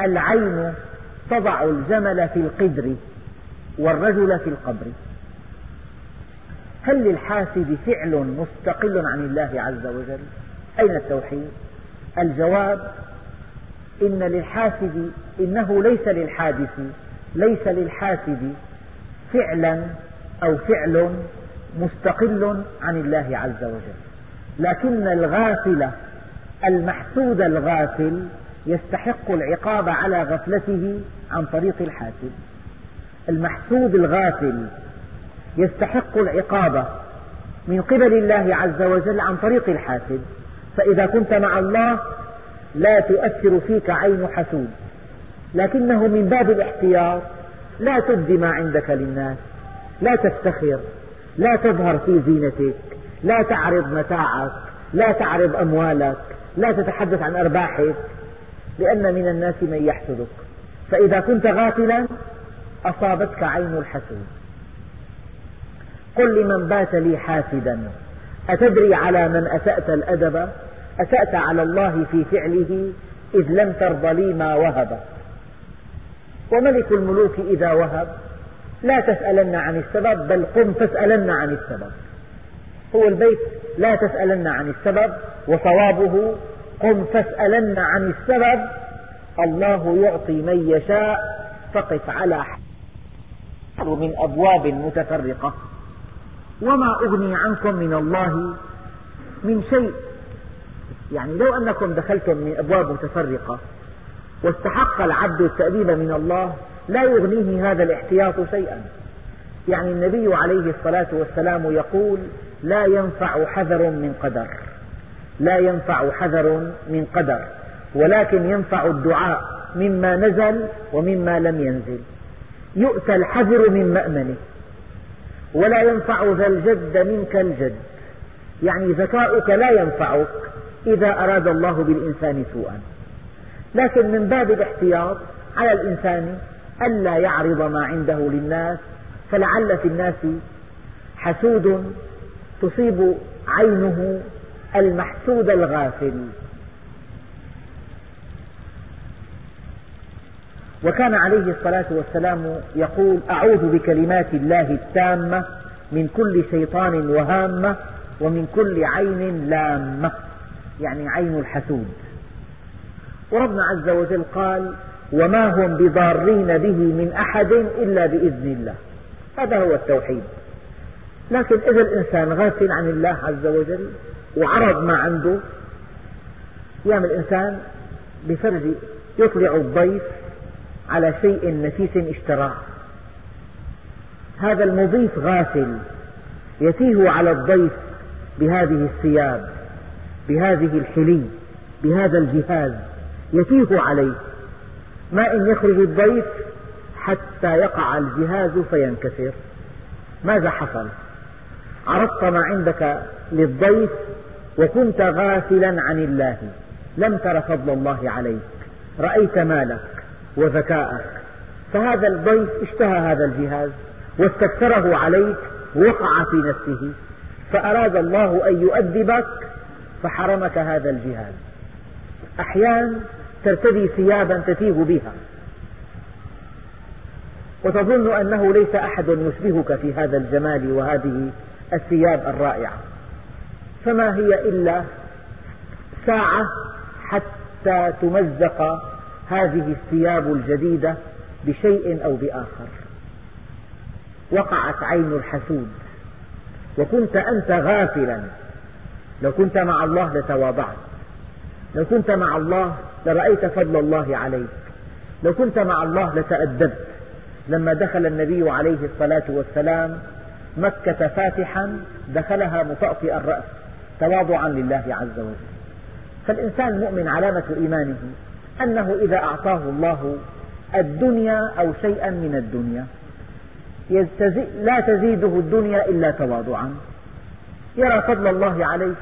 [SPEAKER 1] العين تضع الجمل في القدر والرجل في القبر هل للحاسد فعل مستقل عن الله عز وجل أين التوحيد الجواب إن للحاسد إنه ليس للحادث ليس للحاسد فعلا أو فعل مستقل عن الله عز وجل لكن الغافل المحسود الغافل يستحق العقاب على غفلته عن طريق الحاسد المحسود الغافل يستحق العقاب من قبل الله عز وجل عن طريق الحاسد فإذا كنت مع الله لا تؤثر فيك عين حسود لكنه من باب الاحتياط لا تبدي ما عندك للناس لا تفتخر لا تظهر في زينتك لا تعرض متاعك لا تعرض أموالك لا تتحدث عن أرباحك لأن من الناس من يحسدك فإذا كنت غافلا أصابتك عين الحسد قل لمن بات لي حاسدا أتدري على من أسأت الأدب أسأت على الله في فعله إذ لم ترض لي ما وهب وملك الملوك إذا وهب لا تسألن عن السبب بل قم تسألن عن السبب هو البيت لا تسألن عن السبب وصوابه قم فاسألن عن السبب الله يعطي من يشاء فقف على حد من أبواب متفرقة وما أغني عنكم من الله من شيء يعني لو أنكم دخلتم من أبواب متفرقة واستحق العبد التأديب من الله لا يغنيه هذا الاحتياط شيئا يعني النبي عليه الصلاة والسلام يقول لا ينفع حذر من قدر لا ينفع حذر من قدر ولكن ينفع الدعاء مما نزل ومما لم ينزل يؤتى الحذر من مأمنه ولا ينفع ذا الجد منك الجد يعني ذكاؤك لا ينفعك إذا أراد الله بالإنسان سوءا لكن من باب الاحتياط على الإنسان ألا يعرض ما عنده للناس فلعل في الناس حسود تصيب عينه المحسود الغافل وكان عليه الصلاة والسلام يقول أعوذ بكلمات الله التامة من كل شيطان وهامة ومن كل عين لامة يعني عين الحسود وربنا عز وجل قال وما هم بضارين به من أحد إلا بإذن الله هذا هو التوحيد لكن إذا الإنسان غافل عن الله عز وجل وعرض ما عنده أيام الإنسان بفرج يطلع الضيف على شيء نفيس اشتراه هذا المضيف غافل يتيه على الضيف بهذه الثياب بهذه الحلي بهذا الجهاز يتيه عليه ما إن يخرج الضيف حتى يقع الجهاز فينكسر ماذا حصل عرضت ما عندك للضيف وكنت غافلا عن الله لم تر فضل الله عليك رأيت مالك وذكاءك فهذا الضيف اشتهى هذا الجهاز واستكثره عليك وقع في نفسه فأراد الله أن يؤدبك فحرمك هذا الجهاز أحيانا ترتدي ثيابا تثيب بها وتظن أنه ليس أحد يشبهك في هذا الجمال وهذه الثياب الرائعة فما هي إلا ساعة حتى تمزق هذه الثياب الجديدة بشيء أو بآخر وقعت عين الحسود وكنت أنت غافلا لو كنت مع الله لتواضعت لو كنت مع الله لرأيت فضل الله عليك لو كنت مع الله لتأدبت لما دخل النبي عليه الصلاة والسلام مكة فاتحا دخلها مطأطئا الرأس تواضعا لله عز وجل فالإنسان المؤمن علامة إيمانه أنه إذا أعطاه الله الدنيا أو شيئا من الدنيا لا تزيده الدنيا إلا تواضعا يرى فضل الله عليه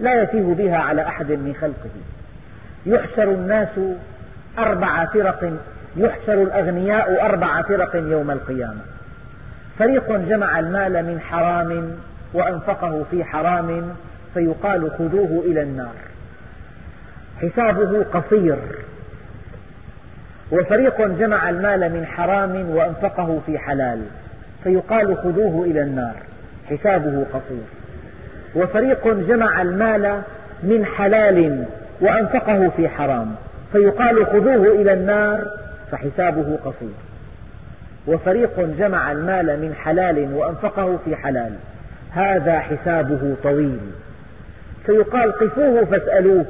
[SPEAKER 1] لا يتيه بها على أحد من خلقه يحشر الناس أربع فرق يحشر الأغنياء أربع فرق يوم القيامة فريق جمع المال من حرام وأنفقه في حرام فيقال خذوه إلى النار حسابه قصير وفريق جمع المال من حرام وأنفقه في حلال فيقال خذوه إلى النار حسابه قصير وفريق جمع المال من حلال وأنفقه في حرام فيقال خذوه إلى النار فحسابه قصير وفريق جمع المال من حلال وأنفقه في حلال هذا حسابه طويل فيقال قفوه فاسألوه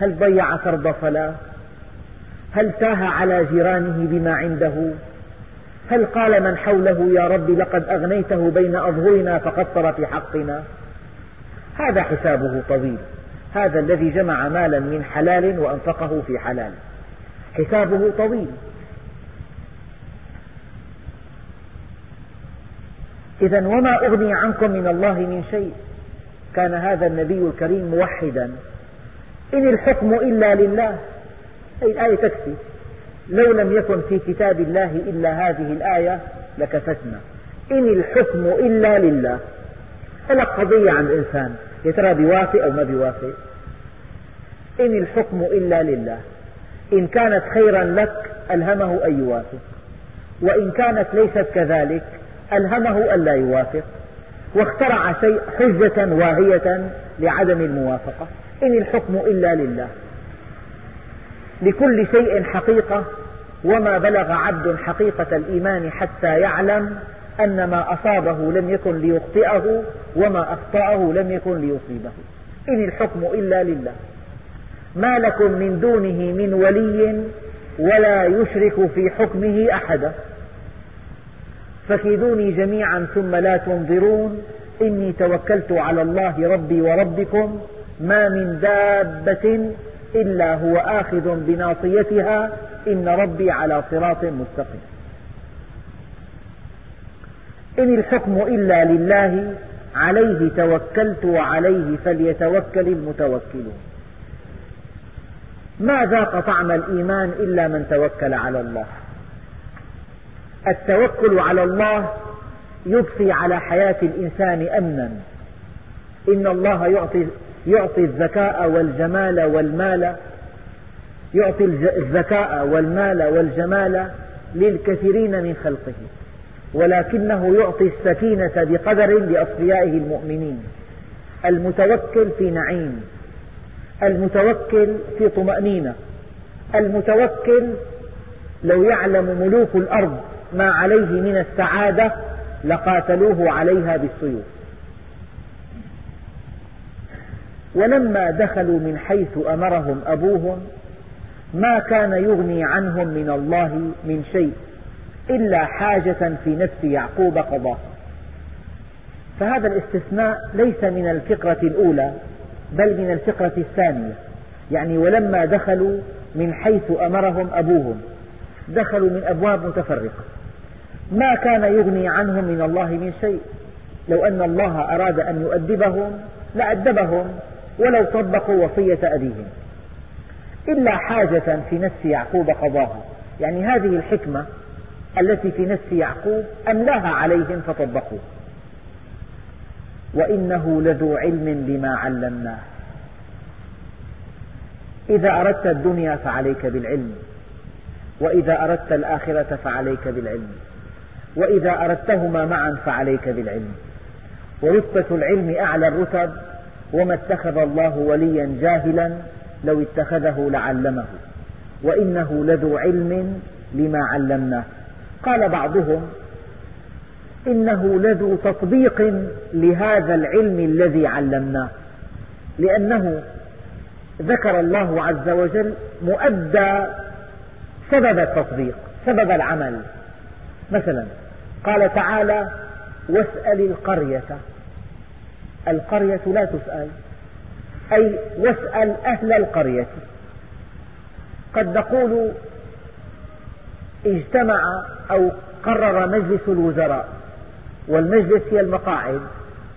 [SPEAKER 1] هل ضيع فرض صلاة هل تاه على جيرانه بما عنده هل قال من حوله يا رب لقد أغنيته بين أظهرنا فقصر في حقنا هذا حسابه طويل هذا الذي جمع مالا من حلال وأنفقه في حلال حسابه طويل إذا وما أغني عنكم من الله من شيء كان هذا النبي الكريم موحدا إن الحكم إلا لله أي الآية تكفي لو لم يكن في كتاب الله إلا هذه الآية لكفتنا إن الحكم إلا لله هلأ قضية عن الإنسان يا ترى بيوافق أو ما بيوافق إن الحكم إلا لله إن كانت خيرا لك ألهمه أن يوافق وإن كانت ليست كذلك ألهمه ألا يوافق واخترع شيء حجة واهية لعدم الموافقة إن الحكم إلا لله لكل شيء حقيقة وما بلغ عبد حقيقة الإيمان حتى يعلم أن ما أصابه لم يكن ليخطئه وما أخطأه لم يكن ليصيبه إن الحكم إلا لله ما لكم من دونه من ولي ولا يشرك في حكمه أحدا فكيدوني جميعا ثم لا تنظرون إني توكلت على الله ربي وربكم ما من دابة إلا هو آخذ بناصيتها إن ربي على صراط مستقيم إن الحكم إلا لله عليه توكلت وعليه فليتوكل المتوكلون ما ذاق طعم الإيمان إلا من توكل على الله التوكل على الله يبقي على حياة الإنسان أمنا إن الله يعطي, يعطي الذكاء والجمال والمال يعطي الذكاء والمال والجمال للكثيرين من خلقه ولكنه يعطي السكينة بقدر لأصفيائه المؤمنين المتوكل في نعيم المتوكل في طمأنينة المتوكل لو يعلم ملوك الأرض ما عليه من السعادة لقاتلوه عليها بالسيوف ولما دخلوا من حيث أمرهم أبوهم ما كان يغني عنهم من الله من شيء إلا حاجة في نفس يعقوب قضاها فهذا الاستثناء ليس من الفقرة الأولى بل من الفقرة الثانية يعني ولما دخلوا من حيث أمرهم أبوهم دخلوا من أبواب متفرقة ما كان يغني عنهم من الله من شيء لو أن الله أراد أن يؤدبهم لأدبهم ولو طبقوا وصية أبيهم إلا حاجة في نفس يعقوب قضاها يعني هذه الحكمة التي في نفس يعقوب أملاها عليهم فطبقوا وإنه لذو علم لما علمناه إذا أردت الدنيا فعليك بالعلم وإذا أردت الآخرة فعليك بالعلم وإذا أردتهما معا فعليك بالعلم ورتبة العلم أعلى الرتب وما اتخذ الله وليا جاهلا لو اتخذه لعلمه وإنه لذو علم لما علمناه قال بعضهم إنه لذو تطبيق لهذا العلم الذي علمناه لأنه ذكر الله عز وجل مؤدى سبب التطبيق سبب العمل مثلا قال تعالى واسأل القرية القرية لا تسأل أي واسأل أهل القرية قد نقول اجتمع أو قرر مجلس الوزراء والمجلس هي المقاعد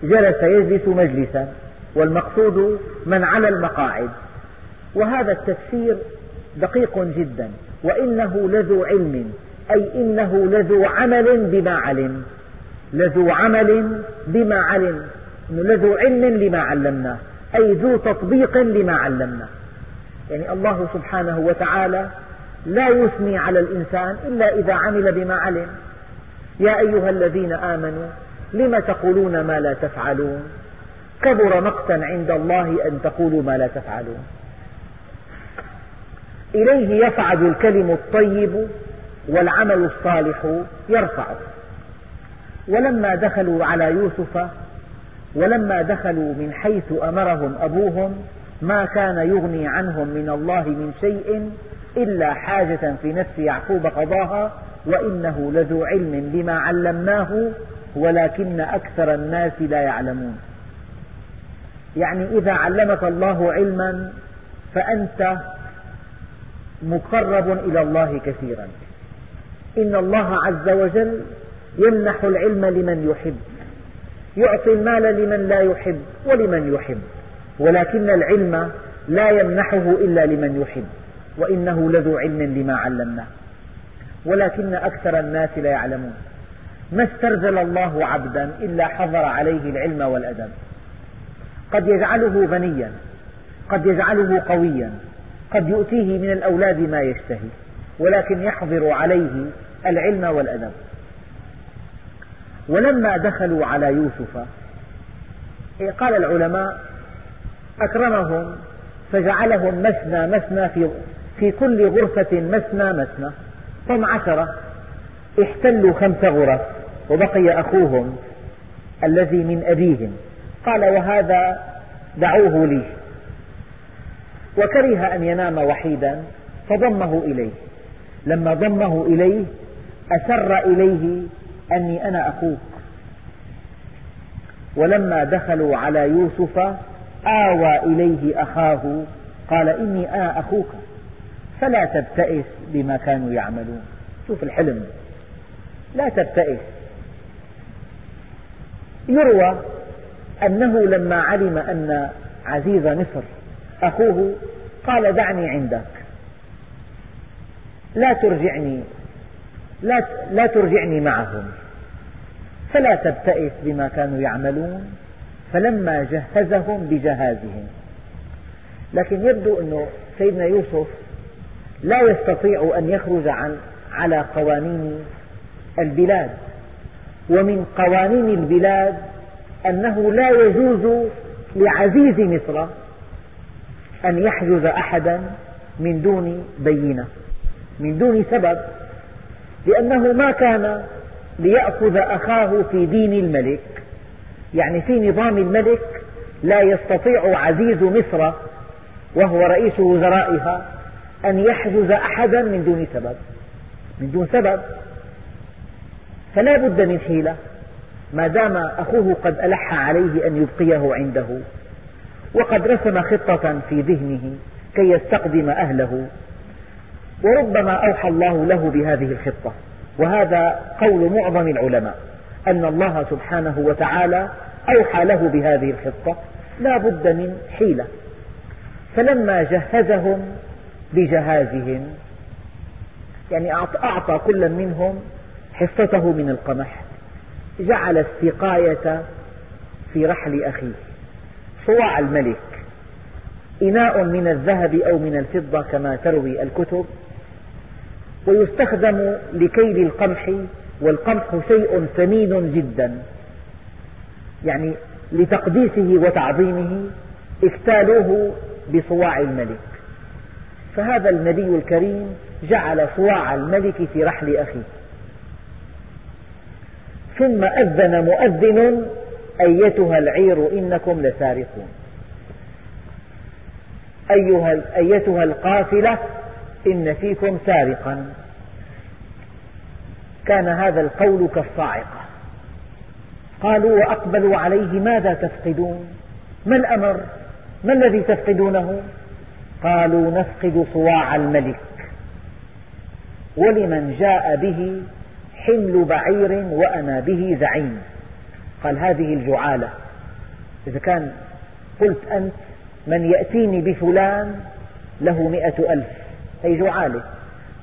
[SPEAKER 1] جلس يجلس مجلسا والمقصود من على المقاعد وهذا التفسير دقيق جدا وإنه لذو علم أي إنه لذو عمل بما علم لذو عمل بما علم لذو علم لما علمناه أي ذو تطبيق لما علمناه يعني الله سبحانه وتعالى لا يثني على الإنسان إلا إذا عمل بما علم يا أيها الذين آمنوا لم تقولون ما لا تفعلون كبر مقتا عند الله أن تقولوا ما لا تفعلون إليه يفعد الكلم الطيب والعمل الصالح يرفعه ولما دخلوا على يوسف ولما دخلوا من حيث أمرهم أبوهم ما كان يغني عنهم من الله من شيء إلا حاجة في نفس يعقوب قضاها وإنه لذو علم بما علمناه ولكن أكثر الناس لا يعلمون يعني إذا علمك الله علما فأنت مقرب إلى الله كثيرا إن الله عز وجل يمنح العلم لمن يحب يعطي المال لمن لا يحب ولمن يحب ولكن العلم لا يمنحه إلا لمن يحب وإنه لذو علم لما علمناه ولكن أكثر الناس لا يعلمون ما استرزل الله عبدا إلا حضر عليه العلم والأدب قد يجعله غنيا قد يجعله قويا قد يؤتيه من الأولاد ما يشتهي ولكن يحضر عليه العلم والأدب ولما دخلوا على يوسف إيه قال العلماء أكرمهم فجعلهم مثنى مثنى في في كل غرفة مثنى مثنى هم عشرة احتلوا خمس غرف وبقي أخوهم الذي من أبيهم قال وهذا دعوه لي وكره أن ينام وحيدا فضمه إليه لما ضمه إليه أسر إليه أني أنا أخوك ولما دخلوا على يوسف آوى إليه أخاه قال إني أنا أخوك فلا تبتئس بما كانوا يعملون شوف الحلم لا تبتئس يروى أنه لما علم أن عزيز مصر أخوه قال دعني عندك لا ترجعني لا, لا ترجعني معهم فلا تبتئس بما كانوا يعملون فلما جهزهم بجهازهم لكن يبدو أن سيدنا يوسف لا يستطيع أن يخرج عن على قوانين البلاد ومن قوانين البلاد أنه لا يجوز لعزيز مصر أن يحجز أحدا من دون بينة من دون سبب لأنه ما كان ليأخذ أخاه في دين الملك يعني في نظام الملك لا يستطيع عزيز مصر وهو رئيس وزرائها أن يحجز أحدا من دون سبب من دون سبب فلا بد من حيلة ما دام أخوه قد ألح عليه أن يبقيه عنده وقد رسم خطة في ذهنه كي يستقدم أهله وربما أوحى الله له بهذه الخطة وهذا قول معظم العلماء أن الله سبحانه وتعالى أوحى له بهذه الخطة لا بد من حيلة فلما جهزهم بجهازهم يعني أعطى كل منهم حصته من القمح جعل السقاية في رحل أخيه صواع الملك إناء من الذهب أو من الفضة كما تروي الكتب ويستخدم لكيل القمح والقمح شيء ثمين جدا يعني لتقديسه وتعظيمه اكتالوه بصواع الملك فهذا النبي الكريم جعل صواع الملك في رحل أخيه ثم أذن مؤذن أيتها العير إنكم لسارقون أيها أيتها القافلة إن فيكم سارقا كان هذا القول كالصاعقة قالوا وأقبلوا عليه ماذا تفقدون ما الأمر ما الذي تفقدونه قالوا نفقد صواع الملك ولمن جاء به حمل بعير وأنا به زعيم قال هذه الجعالة إذا كان قلت أنت من يأتيني بفلان له مئة ألف هي جعالة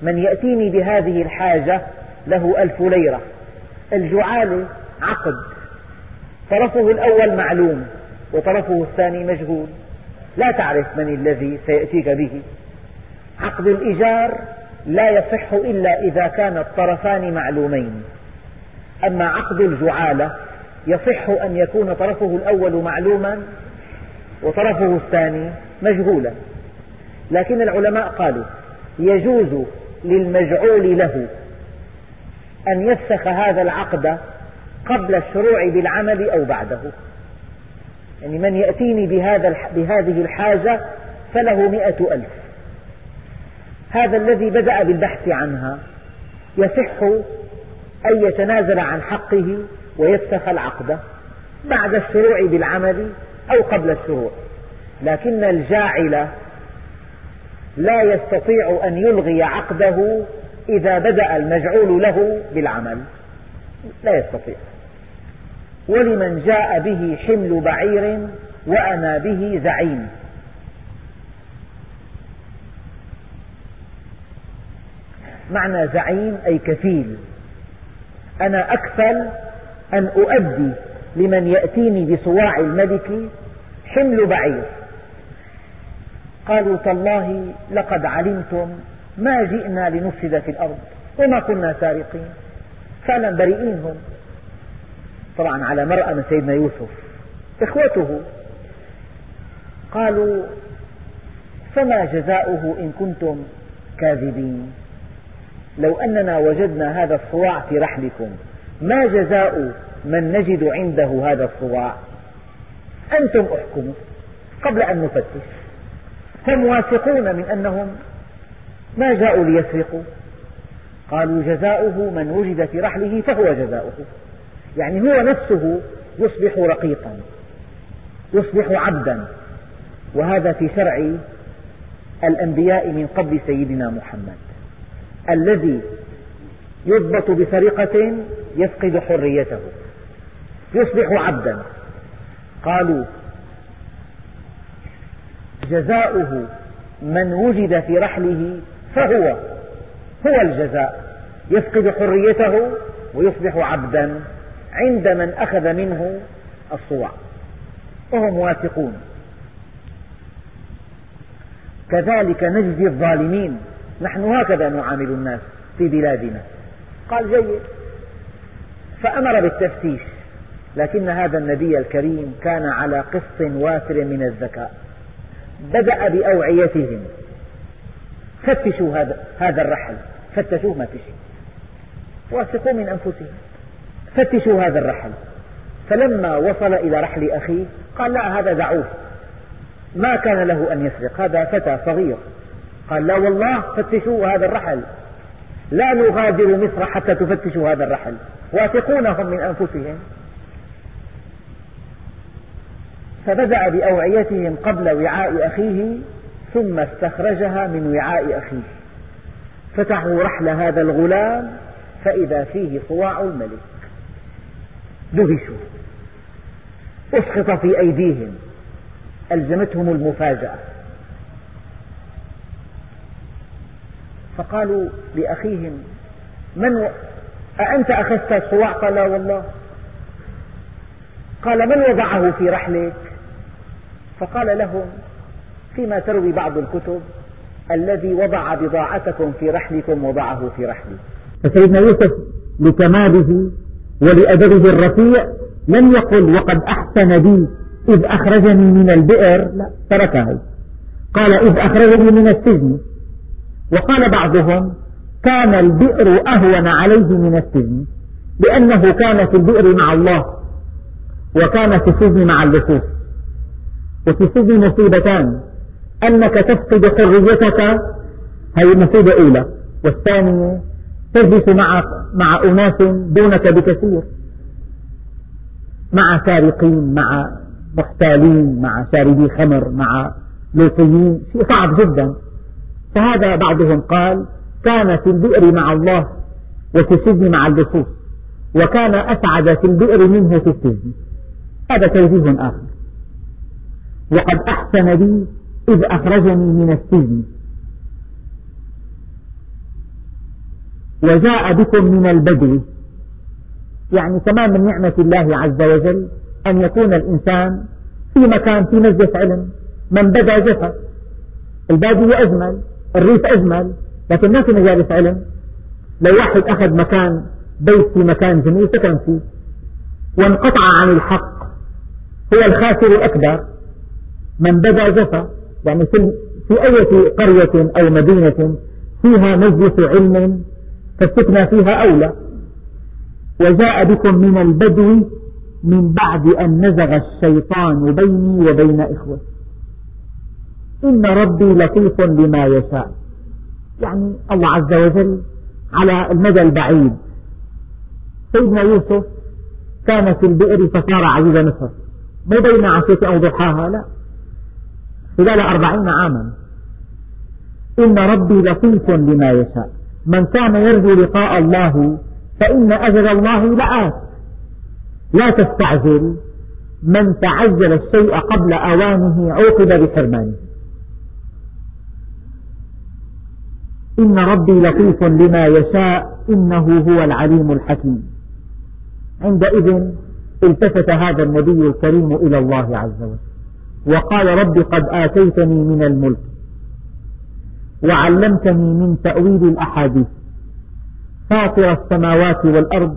[SPEAKER 1] من يأتيني بهذه الحاجة له ألف ليرة الجعالة عقد طرفه الأول معلوم وطرفه الثاني مجهول لا تعرف من الذي سيأتيك به عقد الإيجار لا يصح إلا إذا كان الطرفان معلومين أما عقد الجعالة يصح أن يكون طرفه الأول معلوما وطرفه الثاني مجهولا لكن العلماء قالوا يجوز للمجعول له أن يفسخ هذا العقد قبل الشروع بالعمل أو بعده يعني من يأتيني بهذا بهذه الحاجة فله مئة ألف هذا الذي بدأ بالبحث عنها يصح أن يتنازل عن حقه ويفسخ العقد بعد الشروع بالعمل أو قبل الشروع لكن الجاعل لا يستطيع أن يلغي عقده إذا بدأ المجعول له بالعمل لا يستطيع ولمن جاء به حمل بعير وأنا به زعيم معنى زعيم أي كفيل أنا أكفل أن أؤدي لمن يأتيني بصواع الملك حمل بعير قالوا تالله لقد علمتم ما جئنا لنفسد في الأرض وما كنا سارقين فعلا بريئين هم طبعا على مرأة من سيدنا يوسف إخوته قالوا فما جزاؤه إن كنتم كاذبين لو أننا وجدنا هذا الصواع في رحلكم ما جزاء من نجد عنده هذا الصواع أنتم احكموا قبل أن نفتش هم واثقون من أنهم ما جاءوا ليسرقوا قالوا جزاؤه من وجد في رحله فهو جزاؤه يعني هو نفسه يصبح رقيقا يصبح عبدا وهذا في شرع الأنبياء من قبل سيدنا محمد الذي يضبط بسرقة يفقد حريته يصبح عبدا قالوا جزاؤه من وجد في رحله فهو هو الجزاء يفقد حريته ويصبح عبدا عند من أخذ منه الصواع وهم واثقون كذلك نجزي الظالمين نحن هكذا نعامل الناس في بلادنا قال جيد فأمر بالتفتيش لكن هذا النبي الكريم كان على قسط وافر من الذكاء بدأ بأوعيتهم فتشوا هذا, الرحل فتشوه ما في شيء واثقوا من أنفسهم فتشوا هذا الرحل فلما وصل إلى رحل أخيه قال لا هذا دعوه ما كان له أن يسرق هذا فتى صغير قال لا والله فتشوا هذا الرحل لا نغادر مصر حتى تفتشوا هذا الرحل واثقون هم من أنفسهم فبدأ بأوعيتهم قبل وعاء أخيه ثم استخرجها من وعاء أخيه فتحوا رحل هذا الغلام فإذا فيه صواع الملك دهشوا أسقط في أيديهم ألزمتهم المفاجأة فقالوا لأخيهم من و... أأنت أخذت الصواع قال لا والله قال من وضعه في رحلك فقال لهم فيما تروي بعض الكتب الذي وضع بضاعتكم في رحلكم وضعه في رحلي فسيدنا يوسف لكماله ولأدبه الرفيع لم يقل وقد أحسن بي إذ أخرجني من البئر لا تركه قال إذ أخرجني من السجن وقال بعضهم كان البئر أهون عليه من السجن لأنه كان في البئر مع الله وكان في السجن مع اللصوص وفي السجن مصيبتان أنك تفقد حريتك هذه مصيبة أولى والثانية تجلس معك مع أناس دونك بكثير مع سارقين مع محتالين مع شاربي خمر مع لوطيين شيء صعب جدا فهذا بعضهم قال كان في البئر مع الله وفي السجن مع اللصوص وكان أسعد في البئر منه في السجن هذا توجيه آخر وقد أحسن بي إذ أخرجني من السجن وجاء بكم من البدو يعني تمام من نعمة الله عز وجل أن يكون الإنسان في مكان في مجلس علم من بدا جفا البادية أجمل الريف أجمل لكن ما في مجالس علم لو واحد أخذ مكان بيت في مكان جميل سكن فيه وانقطع عن الحق هو الخاسر الأكبر من بدا جفا يعني في أي قرية أو مدينة فيها مجلس علم فالسكنى فيها أولى وجاء بكم من البدو من بعد أن نزغ الشيطان بيني وبين إخوتي إن ربي لطيف لما يشاء يعني الله عز وجل على المدى البعيد سيدنا يوسف كان في البئر فصار عزيز مصر مو بين عشية أو ضحاها لا خلال أربعين عاما إن ربي لطيف لما يشاء من كان يرجو لقاء الله فإن أجل الله لآت لا تستعجل من تعجل الشيء قبل أوانه عوقب بحرمانه إن ربي لطيف لما يشاء إنه هو العليم الحكيم عندئذ التفت هذا النبي الكريم إلى الله عز وجل وقال رب قد آتيتني من الملك وعلمتني من تأويل الأحاديث فاطر السماوات والأرض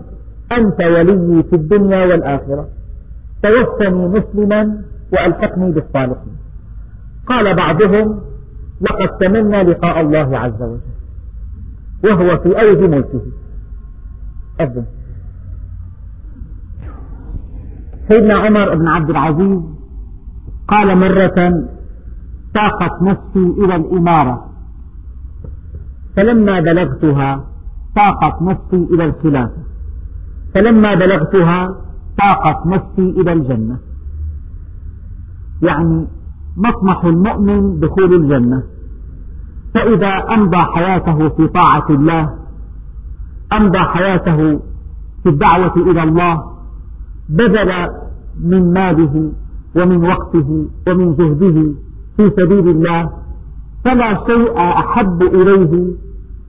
[SPEAKER 1] أنت ولي في الدنيا والآخرة توفني مسلما وألحقني بالصالحين قال بعضهم لقد تمنى لقاء الله عز وجل وهو في أوج موته أذن سيدنا عمر بن عبد العزيز قال مرة طاقت نفسي إلى الإمارة فلما بلغتها طاقت نفسي إلى الخلافة فلما بلغتها طاقت نفسي إلى الجنة يعني مطمح المؤمن دخول الجنة فإذا أمضى حياته في طاعة الله أمضى حياته في الدعوة إلى الله بذل من ماله ومن وقته ومن جهده في سبيل الله فلا شيء أحب إليه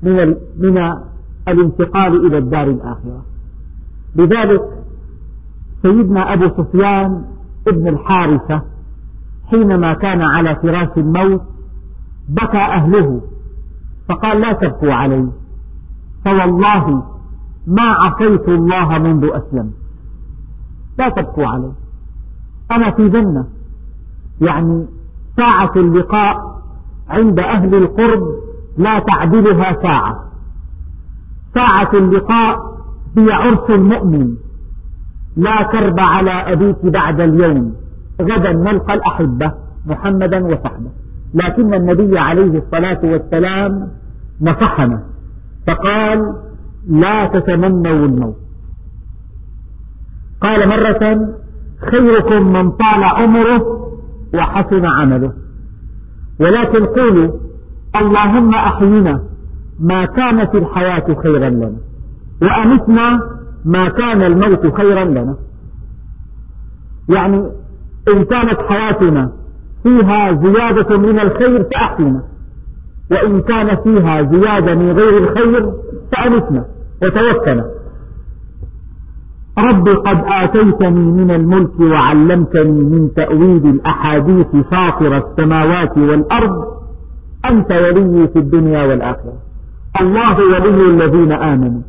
[SPEAKER 1] من من الانتقال إلى الدار الآخرة لذلك سيدنا أبو سفيان ابن الحارثة حينما كان على فراش الموت بكى أهله فقال لا تبكوا علي فوالله ما عصيت الله منذ أسلمت لا تبكوا علي أنا في جنة يعني ساعة اللقاء عند أهل القرب لا تعدلها ساعة ساعة اللقاء هي عرس المؤمن لا كرب على أبيك بعد اليوم غدا نلقى الأحبة محمدا وصحبه لكن النبي عليه الصلاة والسلام نصحنا فقال لا تتمنوا الموت قال مرة خيركم من طال عمره وحسن عمله ولكن قولوا اللهم أحينا ما كان في الحياة خيرا لنا وأمتنا ما كان الموت خيرا لنا يعني إن كانت حياتنا فيها زيادة من الخير فأحينا وإن كان فيها زيادة من غير الخير فأمتنا وتوكلنا رب قد آتيتني من الملك وعلمتني من تأويل الأحاديث فاطر السماوات والأرض أنت ولي في الدنيا والآخرة الله ولي الذين آمنوا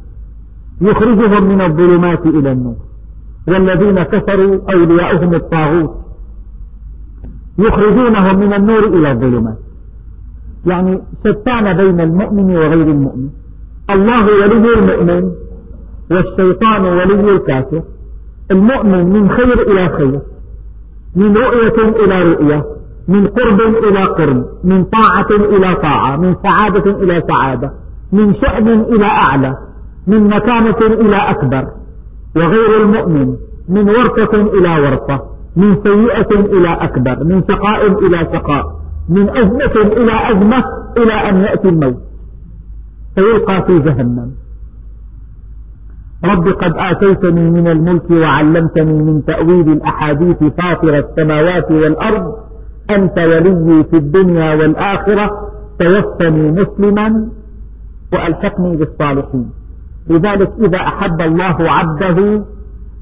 [SPEAKER 1] يخرجهم من الظلمات إلى النور والذين كفروا أولياؤهم الطاغوت يخرجونهم من النور إلى الظلمات يعني شتان بين المؤمن وغير المؤمن الله ولي المؤمن والشيطان ولي الكافر المؤمن من خير إلى خير من رؤية إلى رؤية من قرب إلى قرب من طاعة إلى طاعة من سعادة إلى سعادة من شأن إلى أعلى من مكانة إلى أكبر وغير المؤمن من ورثة إلى ورثة من سيئة إلى أكبر من شقاء إلى شقاء من أزمة إلى أزمة إلى أن يأتي الموت فيلقى في جهنم رب قد آتيتني من الملك وعلمتني من تأويل الأحاديث فاطر السماوات والأرض أنت ولي في الدنيا والآخرة توفني مسلما وألحقني بالصالحين لذلك إذا أحب الله عبده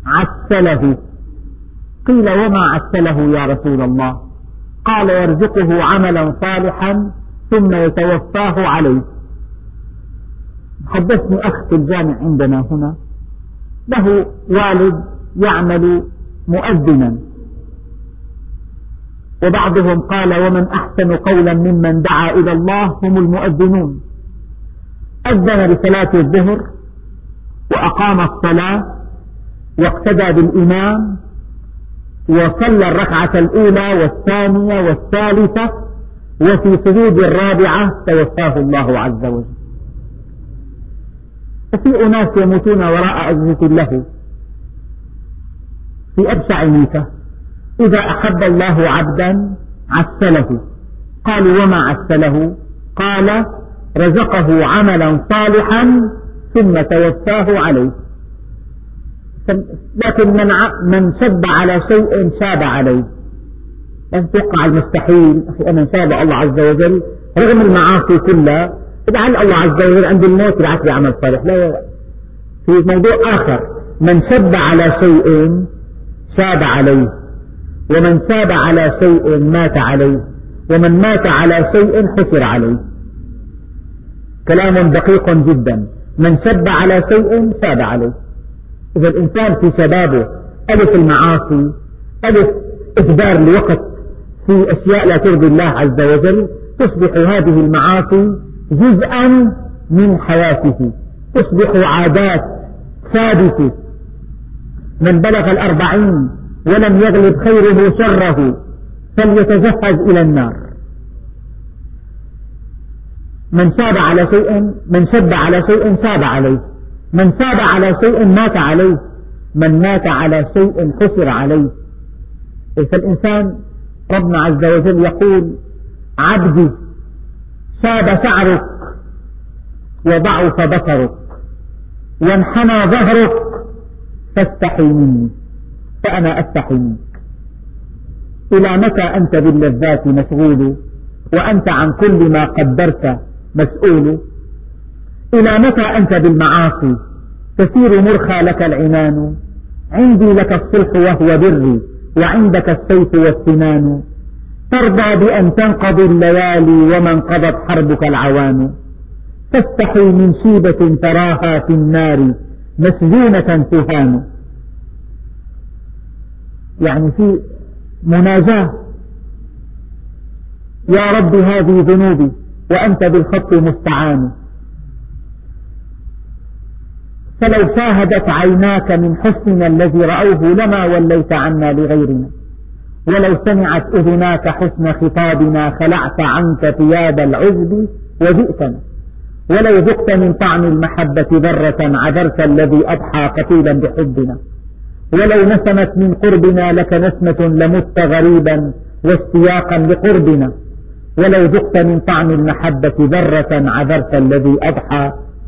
[SPEAKER 1] عسله قيل وما عسله يا رسول الله قال يرزقه عملا صالحا ثم يتوفاه عليه حدثني أخ في الجامع عندنا هنا له والد يعمل مؤذنا وبعضهم قال ومن أحسن قولا ممن دعا إلى الله هم المؤذنون أذن لصلاة الظهر وأقام الصلاة واقتدى بالإمام وصلى الركعة الأولى والثانية والثالثة وفي سجود الرابعة توفاه الله عز وجل وفي أناس يموتون وراء أجهزة الله في أبشع ميته إذا أحب الله عبدا عسله قالوا وما عسله قال رزقه عملا صالحا ثم توفاه عليه لكن من من شب على شيء شاب عليه أن توقع المستحيل أنا إن شاء الله الله عز وجل رغم المعاصي كلها لعل الله عز وجل عند الموت يبعث لي عمل صالح لا في موضوع آخر من شب على شيء شاب عليه ومن تاب على شيء مات عليه ومن مات على شيء حسر عليه كلام دقيق جدا من شب على شيء تاب عليه إذا الإنسان في شبابه ألف المعاصي ألف إهدار الوقت في أشياء لا ترضي الله عز وجل تصبح هذه المعاصي جزءا من حياته تصبح عادات ثابتة من بلغ الأربعين ولم يغلب خيره شره فليتجهز إلى النار من صاب على شيء من شد على شيء صاب عليه من صاب على شيء مات عليه من مات على شيء خسر عليه فالإنسان ربنا عز وجل يقول عبدي شاب شعرك وضعف بصرك وانحنى ظهرك فاستحي مني فأنا أفتح منك إلى متى أنت باللذات مشغول وأنت عن كل ما قدرت مسؤول إلى متى أنت بالمعاصي تسير مرخى لك العنان عندي لك الصلح وهو بري وعندك السيف والسنان ترضى بأن تنقضي الليالي وما انقضت حربك العوان تستحي من شيبة تراها في النار مسجونة تهان يعني في مناجاة يا رب هذه ذنوبي وأنت بالخط مستعان فلو شاهدت عيناك من حسننا الذي رأوه لما وليت عنا لغيرنا ولو سمعت أذناك حسن خطابنا خلعت عنك ثياب العزب وجئتنا ولو ذقت من طعم المحبة ذرة عذرت الذي أضحى قتيلا بحبنا ولو نسمت من قربنا لك نسمة لمت غريبا واشتياقا لقربنا ولو ذقت من طعم المحبة ذرة عذرت الذي أضحى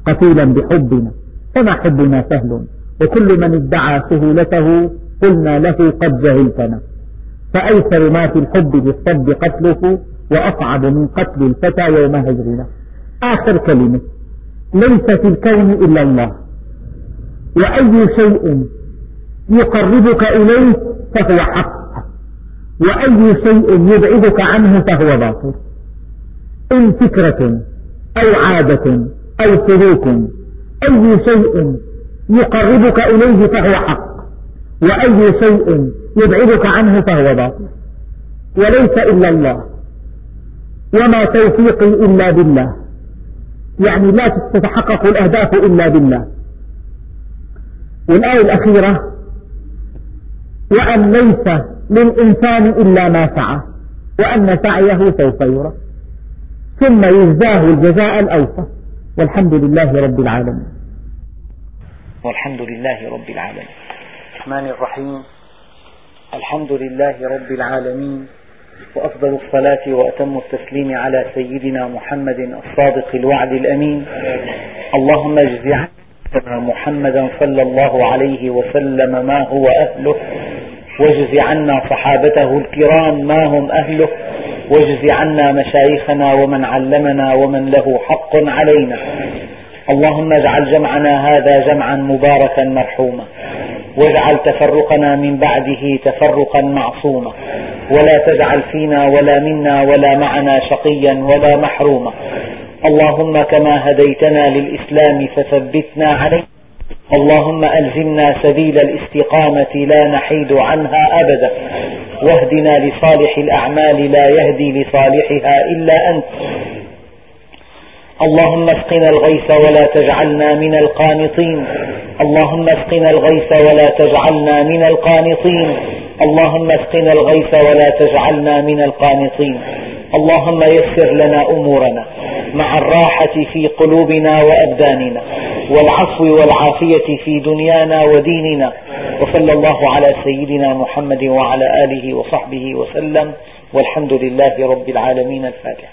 [SPEAKER 1] قتيلا بحبنا فما حبنا سهل وكل من ادعى سهولته قلنا له قد جهلتنا فأيسر ما في الحب بالصد قتله وأصعب من قتل الفتى يوم هجرنا آخر كلمة ليس في الكون إلا الله وأي شيء يقربك إليه فهو حق وأي شيء يبعدك عنه فهو باطل إن فكرة أو عادة أو سلوك أي شيء يقربك إليه فهو حق وأي شيء يبعدك عنه فهو باطل وليس إلا الله وما توفيقي إلا بالله يعني لا تتحقق الأهداف إلا بالله والآية الأخيرة وأن ليس للإنسان إلا ما سعى وأن سعيه سوف يرى ثم يجزاه الجزاء الأوفى والحمد لله رب العالمين
[SPEAKER 2] والحمد لله رب العالمين الرحمن الرحيم الحمد لله رب العالمين وأفضل الصلاة وأتم التسليم على سيدنا محمد الصادق الوعد الأمين اللهم اجزعنا محمدا صلى الله عليه وسلم ما هو أهله واجز عنا صحابته الكرام ما هم أهله واجز عنا مشايخنا ومن علمنا ومن له حق علينا اللهم اجعل جمعنا هذا جمعا مباركا مرحوما واجعل تفرقنا من بعده تفرقا معصوما ولا تجعل فينا ولا منا ولا معنا شقيا ولا محروما اللهم كما هديتنا للإسلام فثبتنا عليه اللهم ألزمنا سبيل الاستقامة لا نحيد عنها أبدا واهدنا لصالح الأعمال لا يهدي لصالحها إلا أنت اللهم اسقنا الغيث ولا تجعلنا من القانطين اللهم اسقنا الغيث ولا تجعلنا من القانطين اللهم اسقنا الغيث ولا تجعلنا من القانطين اللهم يسر لنا أمورنا مع الراحة في قلوبنا وأبداننا والعفو والعافية في دنيانا وديننا وصلى الله على سيدنا محمد وعلى آله وصحبه وسلم والحمد لله رب العالمين الفاتح